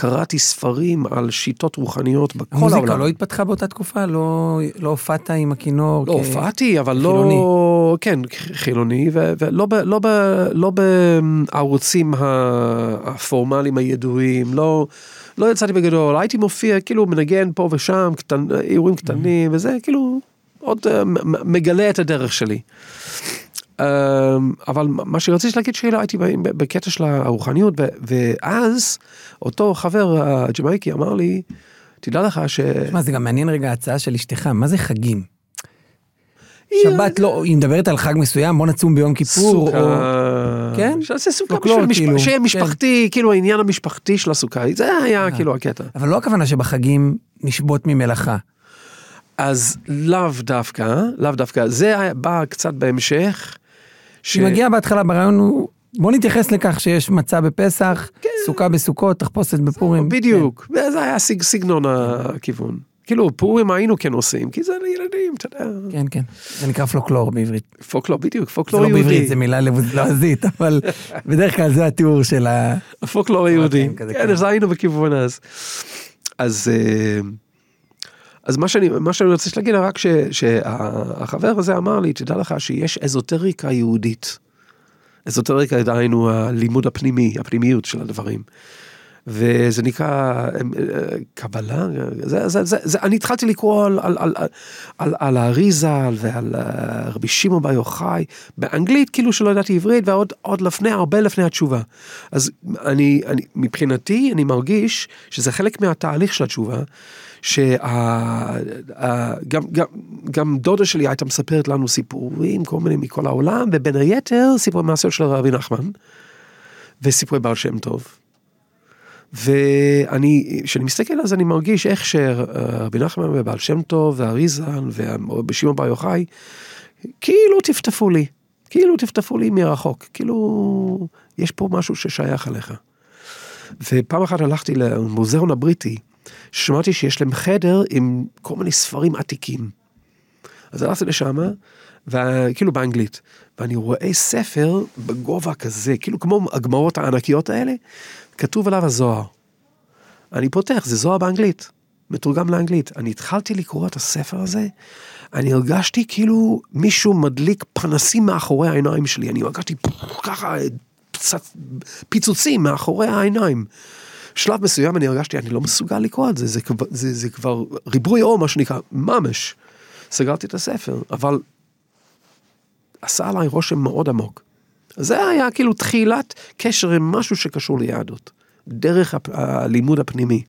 קראתי ספרים על שיטות רוחניות בכל העולם. המוזיקה לא התפתחה באותה תקופה? לא, לא הופעת עם הכינור? לא כ- הופעתי, אבל חילוני. לא... כן, חילוני, ו- ולא ב- לא ב- לא בערוצים ה- הפורמליים הידועים, לא... לא יצאתי בגדול, הייתי מופיע, כאילו מנגן פה ושם, קטן, אירועים קטנים, וזה כאילו עוד אה, מגלה את הדרך שלי. אמ, אבל מה שרציתי להגיד שלא הייתי בקטע של הרוחניות, ואז אותו חבר הג'מייקי אמר לי, תדע לך ש... מה, זה גם מעניין רגע ההצעה של אשתך, מה זה חגים? שבת לא, היא מדברת על חג מסוים, בוא נצום ביום כיפור, או... סוכה, כן? שעשה סוכה בשביל כאילו, שיהיה כן. משפחתי, כאילו העניין המשפחתי של הסוכה, זה היה כאילו הקטע. אבל לא הכוונה שבחגים נשבות ממלאכה. אז לאו דווקא, לאו דווקא, זה בא קצת בהמשך. ש- היא מגיעה בהתחלה ברעיון הוא, בוא נתייחס לכך שיש מצה בפסח, סוכה בסוכות, תחפושת בפורים. בדיוק, וזה היה סג- סגנון הכיוון. כאילו פורים היינו כן עושים, כי זה לילדים, אתה יודע, כן, כן. זה נקרא פולקלור בעברית. פולקלור, בדיוק, זה פולקלור לא בעברית, יהודי, זה מילה לועזית, אבל בדרך כלל זה התיאור של ה... הפולקלור היהודי, כן, כזה, כן, כן. אז היינו בכיוון אז. אז אה, אז מה שאני, מה שאני רוצה להגיד רק ש- שהחבר הזה אמר לי, תדע לך שיש אזוטריקה יהודית. אזוטריקה דהיינו הלימוד הפנימי, הפנימיות של הדברים. וזה נקרא אה, קבלה, זה, זה, זה, זה, אני התחלתי לקרוא על, על, על, על, על האריזל ועל אה, רבי שמעון בר יוחאי, באנגלית כאילו שלא ידעתי עברית ועוד עוד לפני, הרבה לפני התשובה. אז אני, אני, מבחינתי אני מרגיש שזה חלק מהתהליך של התשובה, שגם גם, גם דודה שלי הייתה מספרת לנו סיפורים כל מיני מכל העולם, ובין היתר סיפורי מעשיות של רבי נחמן, וסיפורי בעל שם טוב. ואני, כשאני מסתכל אז אני מרגיש איך שרבי נחמן ובעל שם טוב והאריזל ורבי שמעון בר יוחאי, כאילו טפטפו לי, כאילו טפטפו לי מרחוק, כאילו יש פה משהו ששייך אליך. ופעם אחת הלכתי למוזיאון הבריטי, שמעתי שיש להם חדר עם כל מיני ספרים עתיקים. אז הלכתי לשם, כאילו באנגלית, ואני רואה ספר בגובה כזה, כאילו כמו הגמרות הענקיות האלה, כתוב עליו הזוהר. אני פותח, זה זוהר באנגלית, מתורגם לאנגלית. אני התחלתי לקרוא את הספר הזה, אני הרגשתי כאילו מישהו מדליק פנסים מאחורי העיניים שלי, אני הרגשתי ככה. פיצוצים מאחורי העיניים. שלב מסוים אני הרגשתי, אני לא מסוגל לקרוא את זה, זה, כבר- זה, זה כבר ריבוי אור, מה שנקרא, ממש. סגרתי את הספר, אבל עשה עליי רושם מאוד עמוק. זה היה כאילו תחילת קשר עם משהו שקשור ליהדות, דרך הפ- הלימוד הפנימי.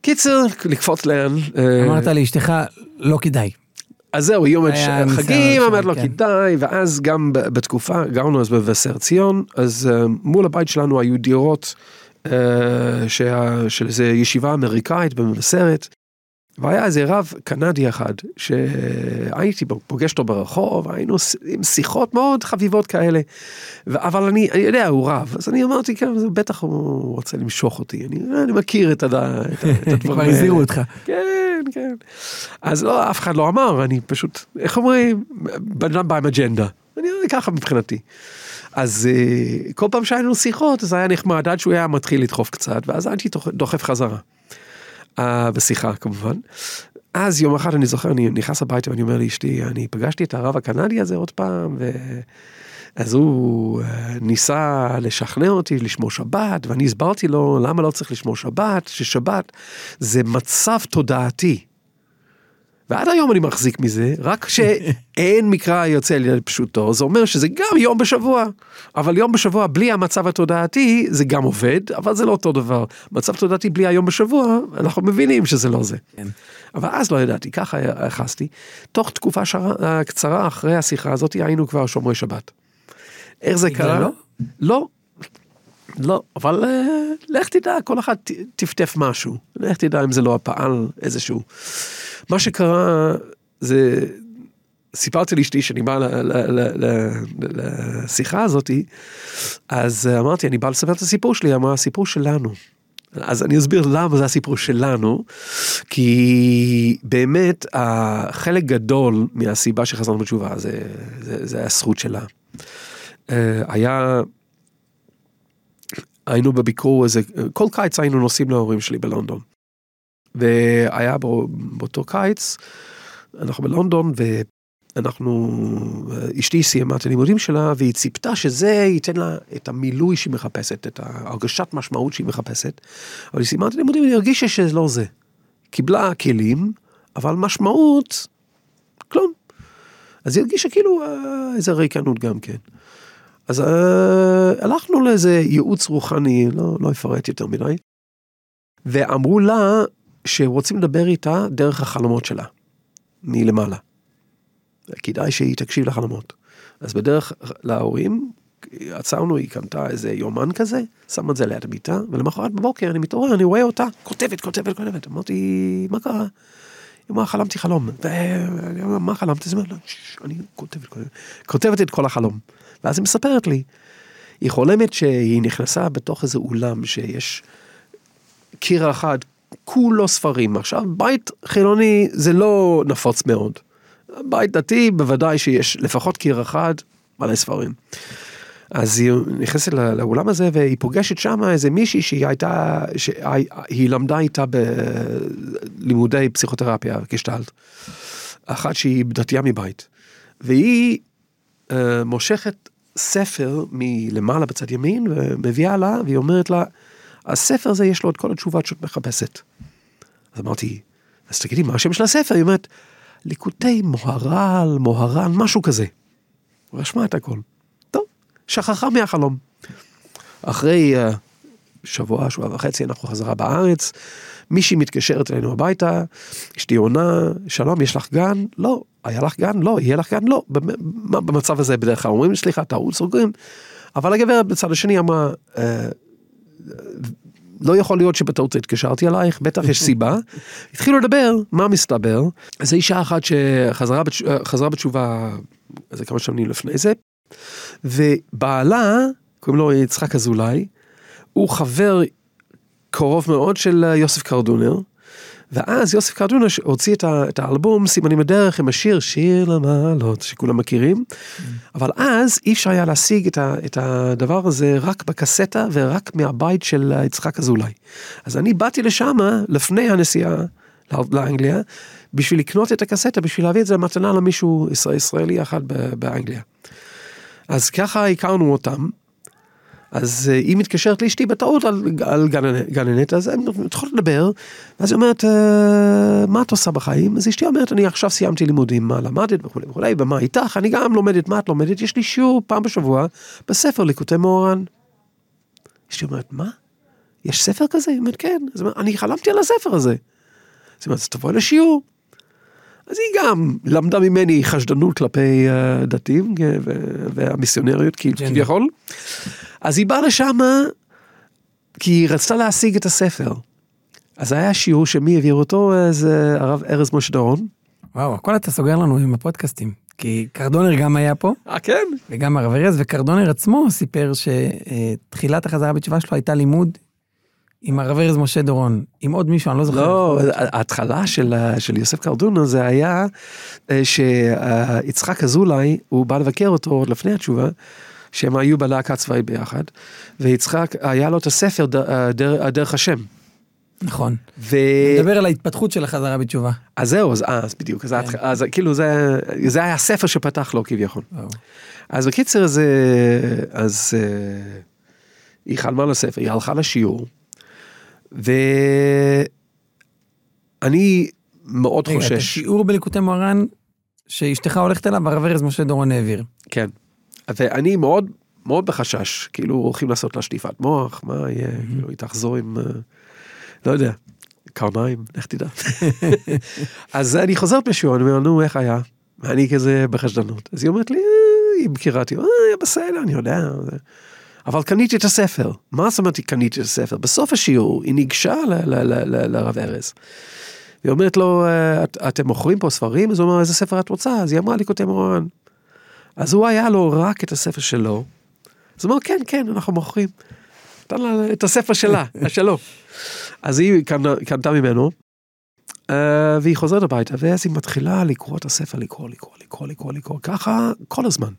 קיצר, לקפוץ לאן. אה, אמרת לאשתך, לא כדאי. אז זהו, יום חגים, אמרת לו כן. כדאי, ואז גם בתקופה, גרנו אז במבשר ציון, אז אה, מול הבית שלנו היו דירות אה, של איזה ישיבה אמריקאית במבשרת, והיה איזה רב קנדי אחד, שהייתי פוגש אותו ברחוב, היינו עם שיחות מאוד חביבות כאלה, אבל אני, אני יודע, הוא רב, אז אני אמרתי, כן, זה בטח הוא רוצה למשוך אותי, אני, אני מכיר את, הד... את, את הדברים כבר האלה. הזהירו אותך. כן, כן. אז לא, אף אחד לא אמר, אני פשוט, איך אומרים, בן אדם בא עם אג'נדה. אני אני ככה מבחינתי. אז אה, כל פעם שהיינו שיחות, אז היה נחמד עד שהוא היה מתחיל לדחוף קצת, ואז הייתי דוח- דוחף חזרה. אה, בשיחה כמובן. אז יום אחד אני זוכר, אני נכנס הביתה ואני אומר לאשתי, אני פגשתי את הרב הקנדי הזה עוד פעם, ו... אז הוא אה, ניסה לשכנע אותי לשמור שבת, ואני הסברתי לו למה לא צריך לשמור שבת, ששבת זה מצב תודעתי. ועד היום אני מחזיק מזה, רק שאין מקרא יוצא ליד פשוטו, זה אומר שזה גם יום בשבוע. אבל יום בשבוע בלי המצב התודעתי זה גם עובד, אבל זה לא אותו דבר. מצב תודעתי בלי היום בשבוע, אנחנו מבינים שזה לא זה. כן. אבל אז לא ידעתי, ככה יחסתי. תוך תקופה אה, קצרה אחרי השיחה הזאת היינו כבר שומרי שבת. איך זה? קרה? לא. לא, אבל אה, לך תדע, כל אחד טפטף משהו. לך תדע אם זה לא פעל איזשהו. מה שקרה זה, סיפרתי לאשתי שאני בא לשיחה הזאתי, אז אמרתי, אני בא לספר את הסיפור שלי, אמרה, הסיפור שלנו. אז אני אסביר למה זה הסיפור שלנו, כי באמת החלק גדול מהסיבה שחזרנו בתשובה זה, זה, זה הזכות שלה. אה, היה, היינו בביקור איזה, כל קיץ היינו נוסעים להורים שלי בלונדון. והיה בו, באותו קיץ, אנחנו בלונדון ואנחנו, אשתי סיימה את הלימודים שלה והיא ציפתה שזה ייתן לה את המילוי שהיא מחפשת, את הרגשת משמעות שהיא מחפשת. אבל היא סיימה את הלימודים והיא הרגישה שזה לא זה. קיבלה כלים, אבל משמעות, כלום. אז היא הרגישה כאילו אה, איזה ריקנות גם כן. אז אה, הלכנו לאיזה ייעוץ רוחני, לא, לא אפרט יותר מדי, ואמרו לה שרוצים לדבר איתה דרך החלומות שלה, מלמעלה. כדאי שהיא תקשיב לחלומות. אז בדרך להורים, עצרנו, היא קנתה איזה יומן כזה, שמה את זה ליד המיטה, ולמחרת בבוקר אני מתעורר, אני רואה אותה, כותבת, כותבת, כותבת. אמרתי, מה קרה? היא אמרה, חלמתי חלום. ואני אומר, מה חלמת? אז היא אומרת, אני כותבת, כותבת, את כל החלום. ואז היא מספרת לי, היא חולמת שהיא נכנסה בתוך איזה אולם שיש קיר אחד, כולו ספרים. עכשיו, בית חילוני זה לא נפוץ מאוד. בית דתי בוודאי שיש לפחות קיר אחד מלא ספרים. אז היא נכנסת לא- לאולם הזה והיא פוגשת שם איזה מישהי שהיא הייתה, שהיא למדה איתה בלימודי פסיכותרפיה, גשטלט. אחת שהיא דתייה מבית. והיא אה, מושכת ספר מלמעלה בצד ימין ומביאה לה והיא אומרת לה, הספר הזה יש לו את כל התשובות שאת מחפשת. אז אמרתי, אז תגידי מה השם של הספר? היא אומרת, ליקוטי מוהר"ל, מוהר"ן, משהו כזה. רשמה את הכל. טוב, שכחה מהחלום. אחרי uh, שבוע, שבוע וחצי, אנחנו חזרה בארץ, מישהי מתקשרת אלינו הביתה, אשתי עונה, שלום, יש לך גן? לא. היה לך גן? לא. יהיה לך גן? לא. במצב הזה בדרך כלל אומרים, סליחה, טעות סוגרים. אבל הגברת בצד השני אמרה, אה, לא יכול להיות שבטעות התקשרתי אלייך, בטח יש סיבה. התחילו לדבר, מה מסתבר? זו אישה אחת שחזרה בתש... חזרה בתשובה, איזה כמה שנים לפני זה, ובעלה, קוראים לו יצחק אזולאי, הוא חבר קרוב מאוד של יוסף קרדונר, ואז יוסף קרדונר הוציא את, ה, את האלבום סימנים בדרך עם השיר שיר למעלות שכולם מכירים, אבל אז אי אפשר היה להשיג את, ה, את הדבר הזה רק בקסטה ורק מהבית של יצחק אזולאי. אז אני באתי לשם לפני הנסיעה לאנגליה בשביל לקנות את הקסטה, בשביל להביא את זה למתנה למישהו ישראלי אחד באנגליה. אז ככה הכרנו אותם. אז היא מתקשרת לאשתי בטעות על, על גננת, אז הם מתחילות לדבר, ואז היא אומרת, מה את עושה בחיים? אז אשתי אומרת, אני עכשיו סיימתי לימודים, מה למדת וכולי וכולי, ומה איתך? אני גם לומדת, מה את לומדת? יש לי שיעור פעם בשבוע בספר ליקוטי מוהר"ן. אשתי אומרת, מה? יש ספר כזה? היא אומרת, כן. אז אני חלמתי על הספר הזה. אז היא אומרת, אז תבואי לשיעור. אז היא גם למדה ממני חשדנות כלפי uh, דתיים והמיסיונריות כביכול. אז היא באה לשם כי היא רצתה להשיג את הספר. אז היה שיעור שמי העביר אותו, זה הרב ארז משה דורון. וואו, הכל אתה סוגר לנו עם הפודקאסטים. כי קרדונר גם היה פה. אה, כן? וגם הרב ארז, וקרדונר עצמו סיפר שתחילת החזרה בתשובה שלו הייתה לימוד עם הרב ארז משה דורון, עם עוד מישהו, אני לא זוכר. לא, ההתחלה של, של יוסף קרדונו זה היה שיצחק אזולאי, הוא בא לבקר אותו עוד לפני התשובה, שהם היו בלהקה צבאית ביחד, ויצחק, היה לו את הספר דר, דרך השם. נכון. ו... נדבר על ההתפתחות של החזרה בתשובה. אז זהו, אז, אז בדיוק, אז, כן. אז כאילו זה, זה היה הספר שפתח לו כביכול. אז בקיצר זה, אז היא חלמה לספר, היא הלכה לשיעור. ואני מאוד רגע, חושש. רגע, את השיעור בליקוטי מוהר"ן שאשתך הולכת אליו, הרב ארז משה דורון העביר. כן. ואני מאוד מאוד בחשש, כאילו הולכים לעשות לה שטיפת מוח, מה יהיה, mm-hmm. כאילו היא תחזור עם, לא יודע, קרניים, איך תדע. אז אני חוזרת בשיעור, אני אומר, נו, איך היה? ואני כזה בחשדנות. אז היא אומרת לי, היא מכירה אותי, היה בסדר, אני יודע. אבל קניתי את הספר. מה זאת אומרת קניתי את הספר? בסוף השיעור היא ניגשה לרב ארז. היא אומרת לו, "אה, את, אתם מוכרים פה ספרים? אז הוא אומר, איזה ספר את רוצה? אז היא אמרה לי, כותב מורן. אז הוא היה לו רק את הספר שלו. אז הוא אמר, כן, כן, אנחנו מוכרים. נתן לה את הספר שלה, שלו. אז היא קנתה ממנו, אה, והיא חוזרת הביתה, ואז היא מתחילה לקרוא את הספר, לקרוא, לקרוא, לקרוא, לקרוא, לקרוא, ככה כל הזמן.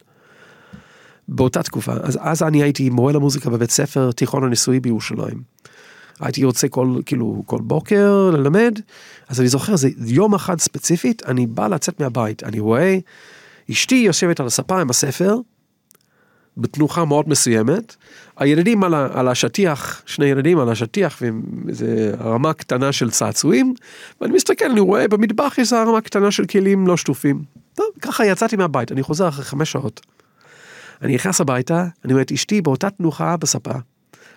באותה תקופה, אז, אז אני הייתי מורה למוזיקה בבית ספר תיכון הניסויי בירושלים. הייתי יוצא כל, כאילו, כל בוקר ללמד, אז אני זוכר, זה יום אחד ספציפית, אני בא לצאת מהבית, אני רואה, אשתי יושבת על הספה עם הספר, בתנוחה מאוד מסוימת, הילדים על, ה, על השטיח, שני ילדים על השטיח, ועם איזה רמה קטנה של צעצועים, ואני מסתכל, אני רואה במטבח יש רמה קטנה של כלים לא שטופים. טוב, ככה יצאתי מהבית, אני חוזר אחרי חמש שעות. אני נכנס הביתה, אני רואה את אשתי באותה תנוחה בספה.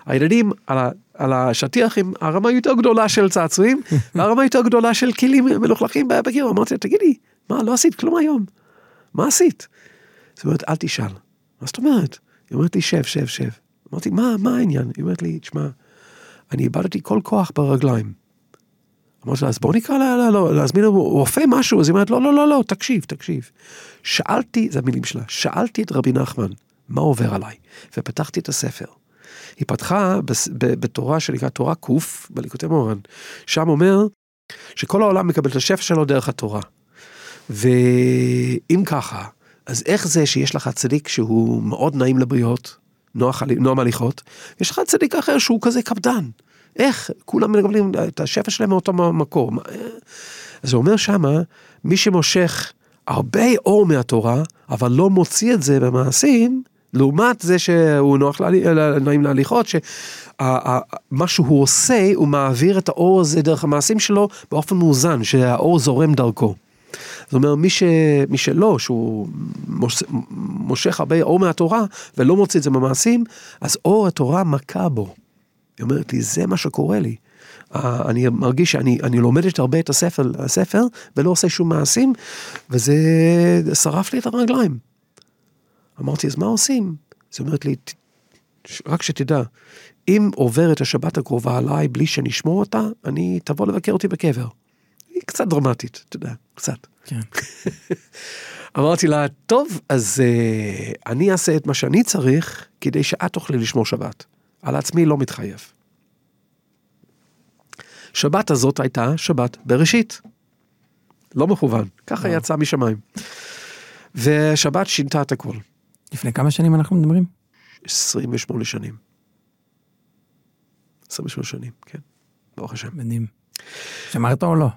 הילדים על, ה, על השטיח עם הרמה יותר גדולה של צעצועים, והרמה יותר גדולה של כלים מלוכלכים בקיר. אמרתי לה, תגידי, מה, לא עשית כלום היום? מה עשית? זאת אומרת, אל תשאל. מה זאת אומרת? היא אומרת לי, שב, שב, שב. אמרתי, מה, מה העניין? היא אומרת לי, תשמע, אני איבדתי כל כוח ברגליים. אמרתי לה, אז בוא נקרא לה, לה, לא, להזמין רופא משהו, אז היא אומרת, לא, לא, לא, לא, תקשיב, תקשיב. שאלתי, זה המילים שלה, שאלתי את רבי נחמן, מה עובר עליי? ופתחתי את הספר. היא פתחה בתורה שנקרא תורה ק' בליקוטי מורן, שם אומר שכל העולם מקבל את השפע שלו דרך התורה. ואם ככה, אז איך זה שיש לך צדיק שהוא מאוד נעים לבריות, נועם הליכות, ויש לך צדיק אחר שהוא כזה קפדן. איך? כולם מקבלים את השפע שלהם מאותו מקור. הוא אומר שמה, מי שמושך הרבה אור מהתורה, אבל לא מוציא את זה במעשים, לעומת זה שהוא נוח, לה, נעים להליכות, שמה שהוא עושה, הוא מעביר את האור הזה דרך המעשים שלו באופן מאוזן, שהאור זורם דרכו. זאת אומרת, מי, ש, מי שלא, שהוא מוש, מושך הרבה אור מהתורה ולא מוציא את זה במעשים, אז אור התורה מכה בו. היא אומרת לי, זה מה שקורה לי. אני מרגיש שאני אני לומדת הרבה את הספר, הספר ולא עושה שום מעשים, וזה שרף לי את הרגליים. אמרתי, אז מה עושים? אז היא אומרת לי, "ת- ש- רק שתדע, אם עוברת השבת הקרובה עליי בלי שאני אשמור אותה, אני, תבוא לבקר אותי בקבר. היא קצת דרמטית, אתה יודע, קצת. כן. אמרתי לה, טוב, אז uh, אני אעשה את מה שאני צריך כדי שאת תוכלי לשמור שבת. על עצמי לא מתחייב. שבת הזאת הייתה שבת בראשית. לא מכוון, ככה. יצא משמיים. ושבת שינתה את הכל. לפני כמה שנים אנחנו מדברים? 28 שנים. 28 שנים, כן. ברוך השם. מדהים. שמרת או לא?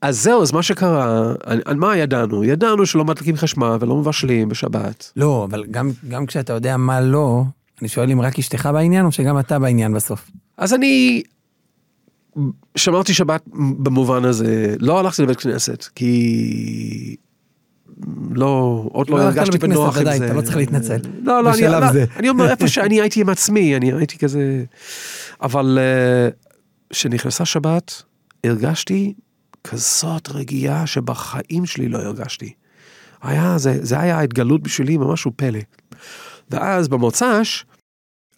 אז זהו, אז מה שקרה, על, על מה ידענו? ידענו שלא מדליקים חשמל ולא מבשלים בשבת. לא, אבל גם, גם כשאתה יודע מה לא, אני שואל אם רק אשתך בעניין או שגם אתה בעניין בסוף. אז אני שמרתי שבת במובן הזה, לא הלכתי לבית כנסת, כי לא, עוד לא לא הרגשתי בנוח עם זה. אתה לא צריך להתנצל. לא, לא, אני, לא. אני אומר איפה שאני הייתי עם עצמי, אני הייתי כזה, אבל אה, כשנכנסה שבת, הרגשתי כזאת רגיעה שבחיים שלי לא הרגשתי. היה, זה, זה היה ההתגלות בשבילי משהו פלא. ואז במוצ"ש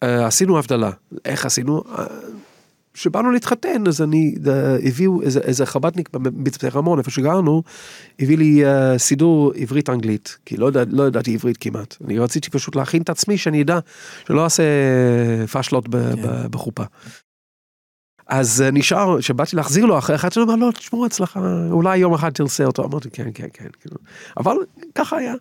עשינו הבדלה. איך עשינו? אה, כשבאנו להתחתן, אז אני, אה, הביאו איזה, איזה חב"דניק במצפה רמון, איפה שגרנו, הביא לי אה, סידור עברית-אנגלית, כי לא, לא ידעתי עברית כמעט. אני רציתי פשוט להכין את עצמי, שאני אדע שלא אעשה פאשלות כן. בחופה. אז נשאר, כשבאתי להחזיר לו אחרי אחד, הוא אמר, לא, תשמור אצלך, אולי יום אחד תרצה אותו. אמרתי, כן, כן, כן. כאילו. אבל ככה היה.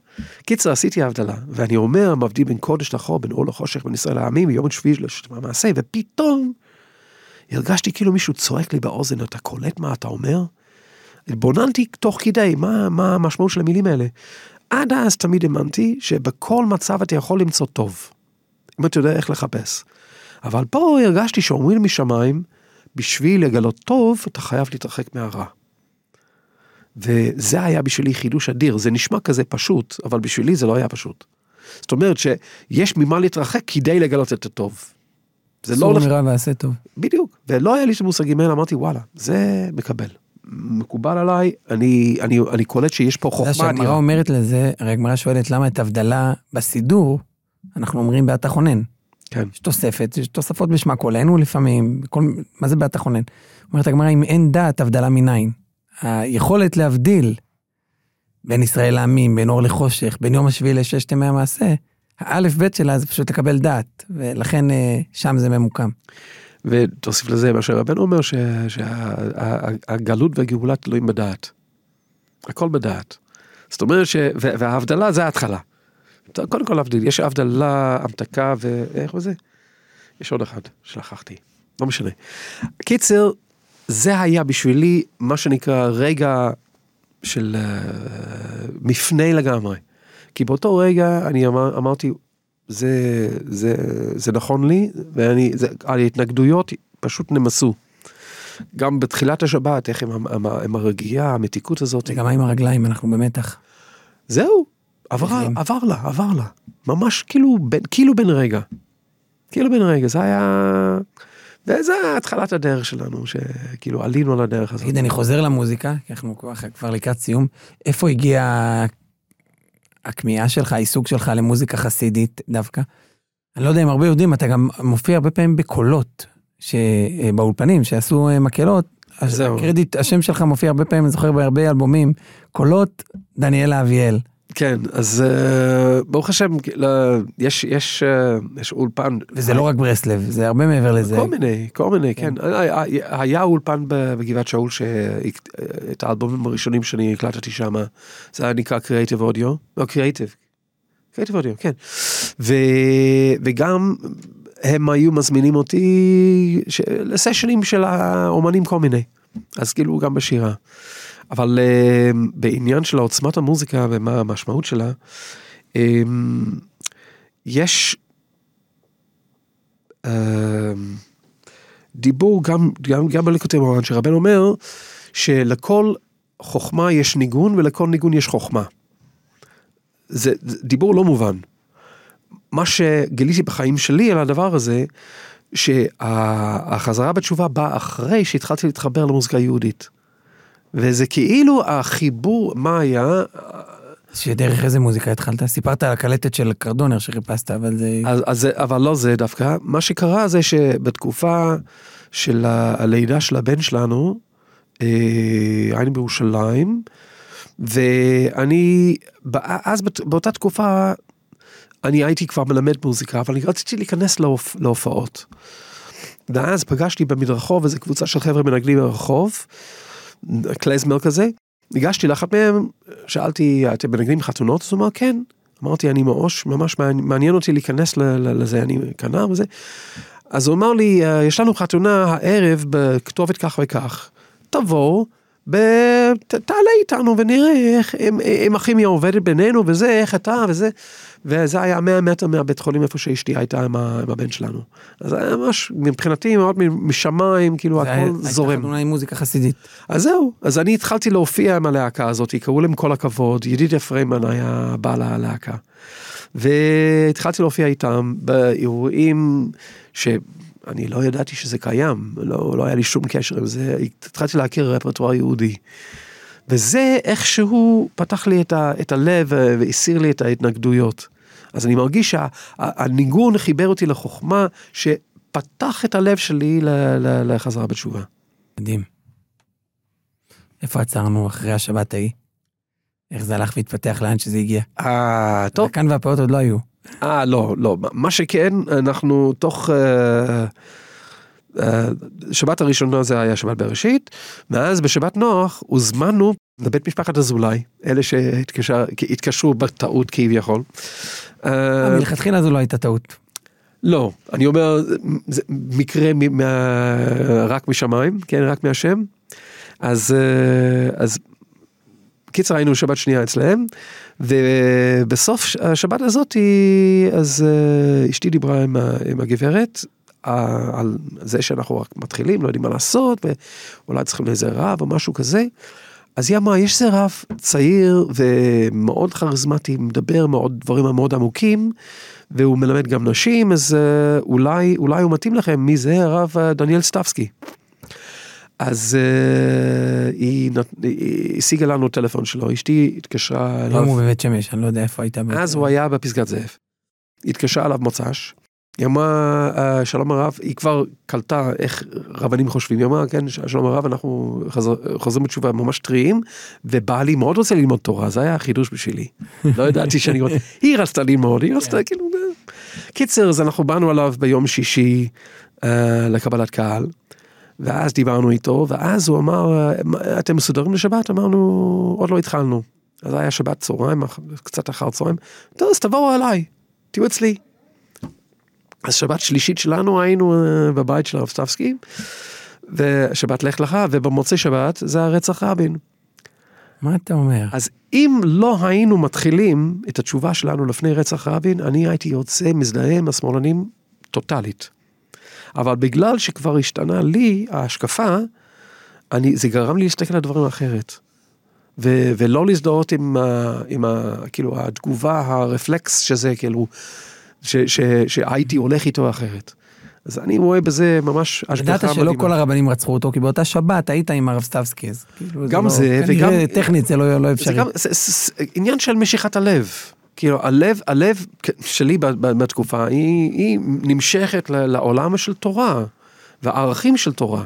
קיצר, עשיתי הבדלה, ואני אומר, מבדיל בין קודש לחור, בין אור לחושך, בין ישראל לעמים, ביום השביעי של המעשה, ופתאום הרגשתי כאילו מישהו צועק לי באוזן, אתה קולט מה אתה אומר? התבוננתי תוך כדי, מה, מה המשמעות של המילים האלה. עד אז תמיד האמנתי שבכל מצב אתה יכול למצוא טוב, אם אתה יודע איך לחפש. אבל פה הרגשתי שאומרים משמיים, בשביל לגלות טוב, אתה חייב להתרחק מהרע. וזה היה בשבילי חידוש אדיר, זה נשמע כזה פשוט, אבל בשבילי זה לא היה פשוט. זאת אומרת שיש ממה להתרחק כדי לגלות את הטוב. זה לא הולך, מרע ועשה טוב. בדיוק, ולא היה לי את המושגים האלה, אמרתי וואלה, זה מקבל. מקובל עליי, אני, אני, אני קולט שיש פה אתה יודע חוכמה שהגמרא. אומרת לזה, הרי הגמרא שואלת למה את הבדלה בסידור, אנחנו אומרים באתה חונן. כן. יש תוספת, יש תוספות בשמה קולנו לפעמים, כל, מה זה בעת החונן? אומרת הגמרא, אם אין דת, הבדלה מניין. היכולת להבדיל בין ישראל לעמים, בין אור לחושך, בין יום השביעי לששת ימי המעשה, האלף בית שלה זה פשוט לקבל דת, ולכן אה, שם זה ממוקם. ותוסיף לזה מה שרבנו אומר, שהגלות והגאולה תלויים בדעת. הכל בדעת. זאת אומרת ש... וההבדלה זה ההתחלה. קודם כל להבדיל, יש הבדלה, המתקה ואיך זה? יש עוד אחד שלקחתי, לא משנה. קיצר, זה היה בשבילי מה שנקרא רגע של uh, מפנה לגמרי. כי באותו רגע אני אמר, אמרתי, זה, זה, זה נכון לי, ואני, זה, ההתנגדויות פשוט נמסו. גם בתחילת השבת, איך עם, עם, עם הרגיעה, המתיקות הזאת. וגם עם הרגליים, אנחנו במתח. זהו, עבר, עבר לה, עבר לה. ממש כאילו, כאילו בן רגע. כאילו בן רגע, זה היה... וזה התחלת הדרך שלנו, שכאילו עלינו על הדרך הזאת. תגיד, אני חוזר למוזיקה, כי אנחנו כבר לקראת סיום. איפה הגיע הכמיהה שלך, העיסוק שלך למוזיקה חסידית דווקא? אני לא יודע אם הרבה יודעים, אתה גם מופיע הרבה פעמים בקולות באולפנים, שעשו מקהלות. זהו. הקרדיט, השם שלך מופיע הרבה פעמים, אני זוכר בהרבה אלבומים, קולות דניאלה אביאל. כן, אז uh, ברוך השם, יש, יש, uh, יש אולפן. וזה לא רק ברסלב, זה הרבה מעבר לזה. כל מיני, כל מיני, כן. כן. היה, היה אולפן בגבעת שאול, שאת האלבומים הראשונים שאני הקלטתי שם, זה היה נקרא Creative Audio, לא Creative, Creative Audio, כן. ו, וגם הם היו מזמינים אותי לסשנים של האומנים כל מיני, אז כאילו גם בשירה. אבל uh, בעניין של עוצמת המוזיקה ומה המשמעות שלה, um, יש uh, דיבור גם, גם, גם בליקוטי מורן, שרבן אומר שלכל חוכמה יש ניגון ולכל ניגון יש חוכמה. זה, זה דיבור לא מובן. מה שגיליתי בחיים שלי על הדבר הזה, שהחזרה בתשובה באה אחרי שהתחלתי להתחבר למוזיקה יהודית. וזה כאילו החיבור, מה היה? שדרך איזה מוזיקה התחלת? סיפרת על הקלטת של קרדונר שחיפשת, אבל זה... אז, אז, אבל לא זה דווקא. מה שקרה זה שבתקופה של הלידה של הבן שלנו, אה, היינו בירושלים, ואני, אז באותה תקופה, אני הייתי כבר מלמד מוזיקה, אבל אני רציתי להיכנס להופ, להופעות. ואז פגשתי במדרחוב איזה קבוצה של חבר'ה מנגנים ברחוב. קלייזמר כזה, ניגשתי לאחת מהם, שאלתי, אתם מנגנים חתונות? אז הוא אמר, כן. אמרתי, אני ממש, ממש מעניין אותי להיכנס לזה, אני כנר וזה. אז הוא אמר לי, אה, יש לנו חתונה הערב בכתובת כך וכך, תבואו. תעלה איתנו ונראה איך, אם הכימיה עובדת בינינו וזה, איך אתה וזה. וזה היה 100 מטר מהבית חולים איפה שאשתי הייתה עם, ה, עם הבן שלנו. אז זה היה ממש, מבחינתי מאוד משמיים, כאילו הכל היה, זורם. הייתה חתונה עם מוזיקה חסידית. אז זהו, אז אני התחלתי להופיע עם הלהקה הזאת, קראו להם כל הכבוד, ידידיה פריימן היה בעל הלהקה. והתחלתי להופיע איתם באירועים ש... אני לא ידעתי שזה קיים, לא, לא היה לי שום קשר עם זה, התחלתי להכיר רפרטואר יהודי. וזה איכשהו פתח לי את, ה, את הלב והסיר לי את ההתנגדויות. אז אני מרגיש שהניגון שה, חיבר אותי לחוכמה שפתח את הלב שלי לחזרה בתשובה. מדהים. איפה עצרנו אחרי השבת ההיא? איך זה הלך והתפתח לאן שזה הגיע? אה, טוב. כאן והפעות עוד לא היו. אה, לא, לא. מה שכן, אנחנו תוך... אה, שבת הראשונה זה היה שבת בראשית, ואז בשבת נוח הוזמנו לבית משפחת אזולאי, אלה שהתקשרו בטעות כביכול. אה, מלכתחילה זו לא הייתה טעות. לא, אני אומר, זה מקרה מה, רק משמיים, כן, רק מהשם. אז, אז קיצר היינו שבת שנייה אצלהם, ובסוף השבת הזאת, אז אשתי דיברה עם, עם הגברת, על זה שאנחנו רק מתחילים, לא יודעים מה לעשות, ואולי צריכים לאיזה רב או משהו כזה. אז היא אמרה, יש איזה רב צעיר ומאוד כריזמטי, מדבר מאוד דברים מאוד עמוקים, והוא מלמד גם נשים, אז uh, אולי, אולי הוא מתאים לכם, מי זה? הרב uh, דניאל סטפסקי. אז uh, היא, היא השיגה לנו טלפון שלו, אשתי התקשרה אליו. היום הוא בבית שמש, אני לא יודע איפה הייתה. אז הוא היה בפסגת זאב. התקשרה אליו מוצ"ש, היא אמרה, "אה, שלום הרב, היא כבר קלטה איך רבנים חושבים, היא אמרה, כן, שלום הרב, אנחנו חזר, חוזרים בתשובה ממש טריים, ובעלי מאוד רוצה ללמוד תורה, זה היה חידוש בשבילי. לא ידעתי שאני רוצה, היא רצתה ללמוד, היא רצתה כאילו, אה. קיצר, אז אנחנו באנו אליו ביום שישי אה, לקבלת קהל, ואז דיברנו איתו, ואז הוא אמר, אה, "מה, אתם מסודרים לשבת? אמרנו, עוד לא התחלנו. אז היה שבת צהריים, קצת אחר צהריים, טוב, אז תבואו אליי, תהיו אצלי. אז שבת שלישית שלנו היינו אה, בבית של הרב סטבסקי, ושבת לך לך, ובמוצאי שבת זה הרצח רבין. מה אתה אומר? אז אם לא היינו מתחילים את התשובה שלנו לפני רצח רבין, אני הייתי יוצא מזדהה עם השמאלנים טוטאלית. אבל בגלל שכבר השתנה לי ההשקפה, אני, זה גרם לי להסתכל על הדברים אחרת. ו, ולא להזדהות עם, ה, עם ה, כאילו, התגובה, הרפלקס שזה כאילו, שהייתי הולך איתו אחרת. אז אני רואה בזה ממש השגחה ידעת מדהימה. שלא כל הרבנים רצחו אותו, כי באותה שבת היית עם הרב סטבסקי, אז כאילו גם לא- זה, כנראה וגם- טכנית זה לא לא זה אפשרי. גם זה, זה, זה עניין של משיכת הלב. כאילו הלב, הלב שלי בתקופה היא, היא נמשכת לעולם של תורה וערכים של תורה.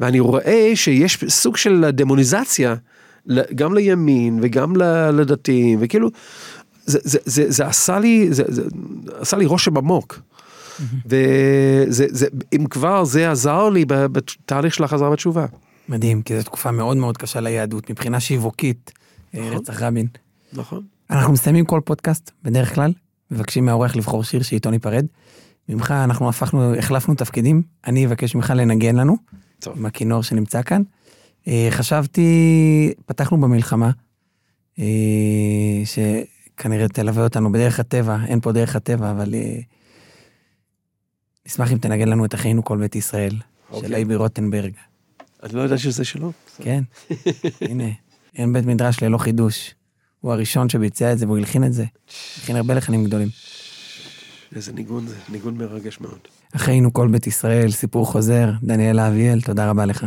ואני רואה שיש סוג של דמוניזציה גם לימין וגם לדתיים וכאילו זה, זה, זה, זה עשה לי, זה, זה עשה לי רושם עמוק. וזה, זה, אם כבר זה עזר לי בתהליך של החזרה בתשובה. מדהים, כי זו תקופה מאוד מאוד קשה ליהדות, מבחינה שיווקית, אה, נכון. רצח רבין. נכון. אנחנו מסיימים כל פודקאסט, בדרך כלל, מבקשים מהאורח לבחור שיר שאיתו ניפרד. ממך אנחנו הפכנו, החלפנו תפקידים, אני אבקש ממך לנגן לנו, טוב. עם הכינור שנמצא כאן. אה, חשבתי, פתחנו במלחמה, אה, שכנראה תלווה אותנו בדרך הטבע, אין פה דרך הטבע, אבל אה, נשמח אם תנגן לנו את אחינו כל בית ישראל, של אוקיי. אייבי רוטנברג. אני לא יודע שזה שלו. כן, הנה, אין בית מדרש ללא חידוש. הוא הראשון שביצע את זה והוא הלחין את זה. הלחין הרבה לחנים גדולים. איזה ניגון זה, ניגון מרגש מאוד. אחינו כל בית ישראל, סיפור חוזר, דניאל אביאל, תודה רבה לך.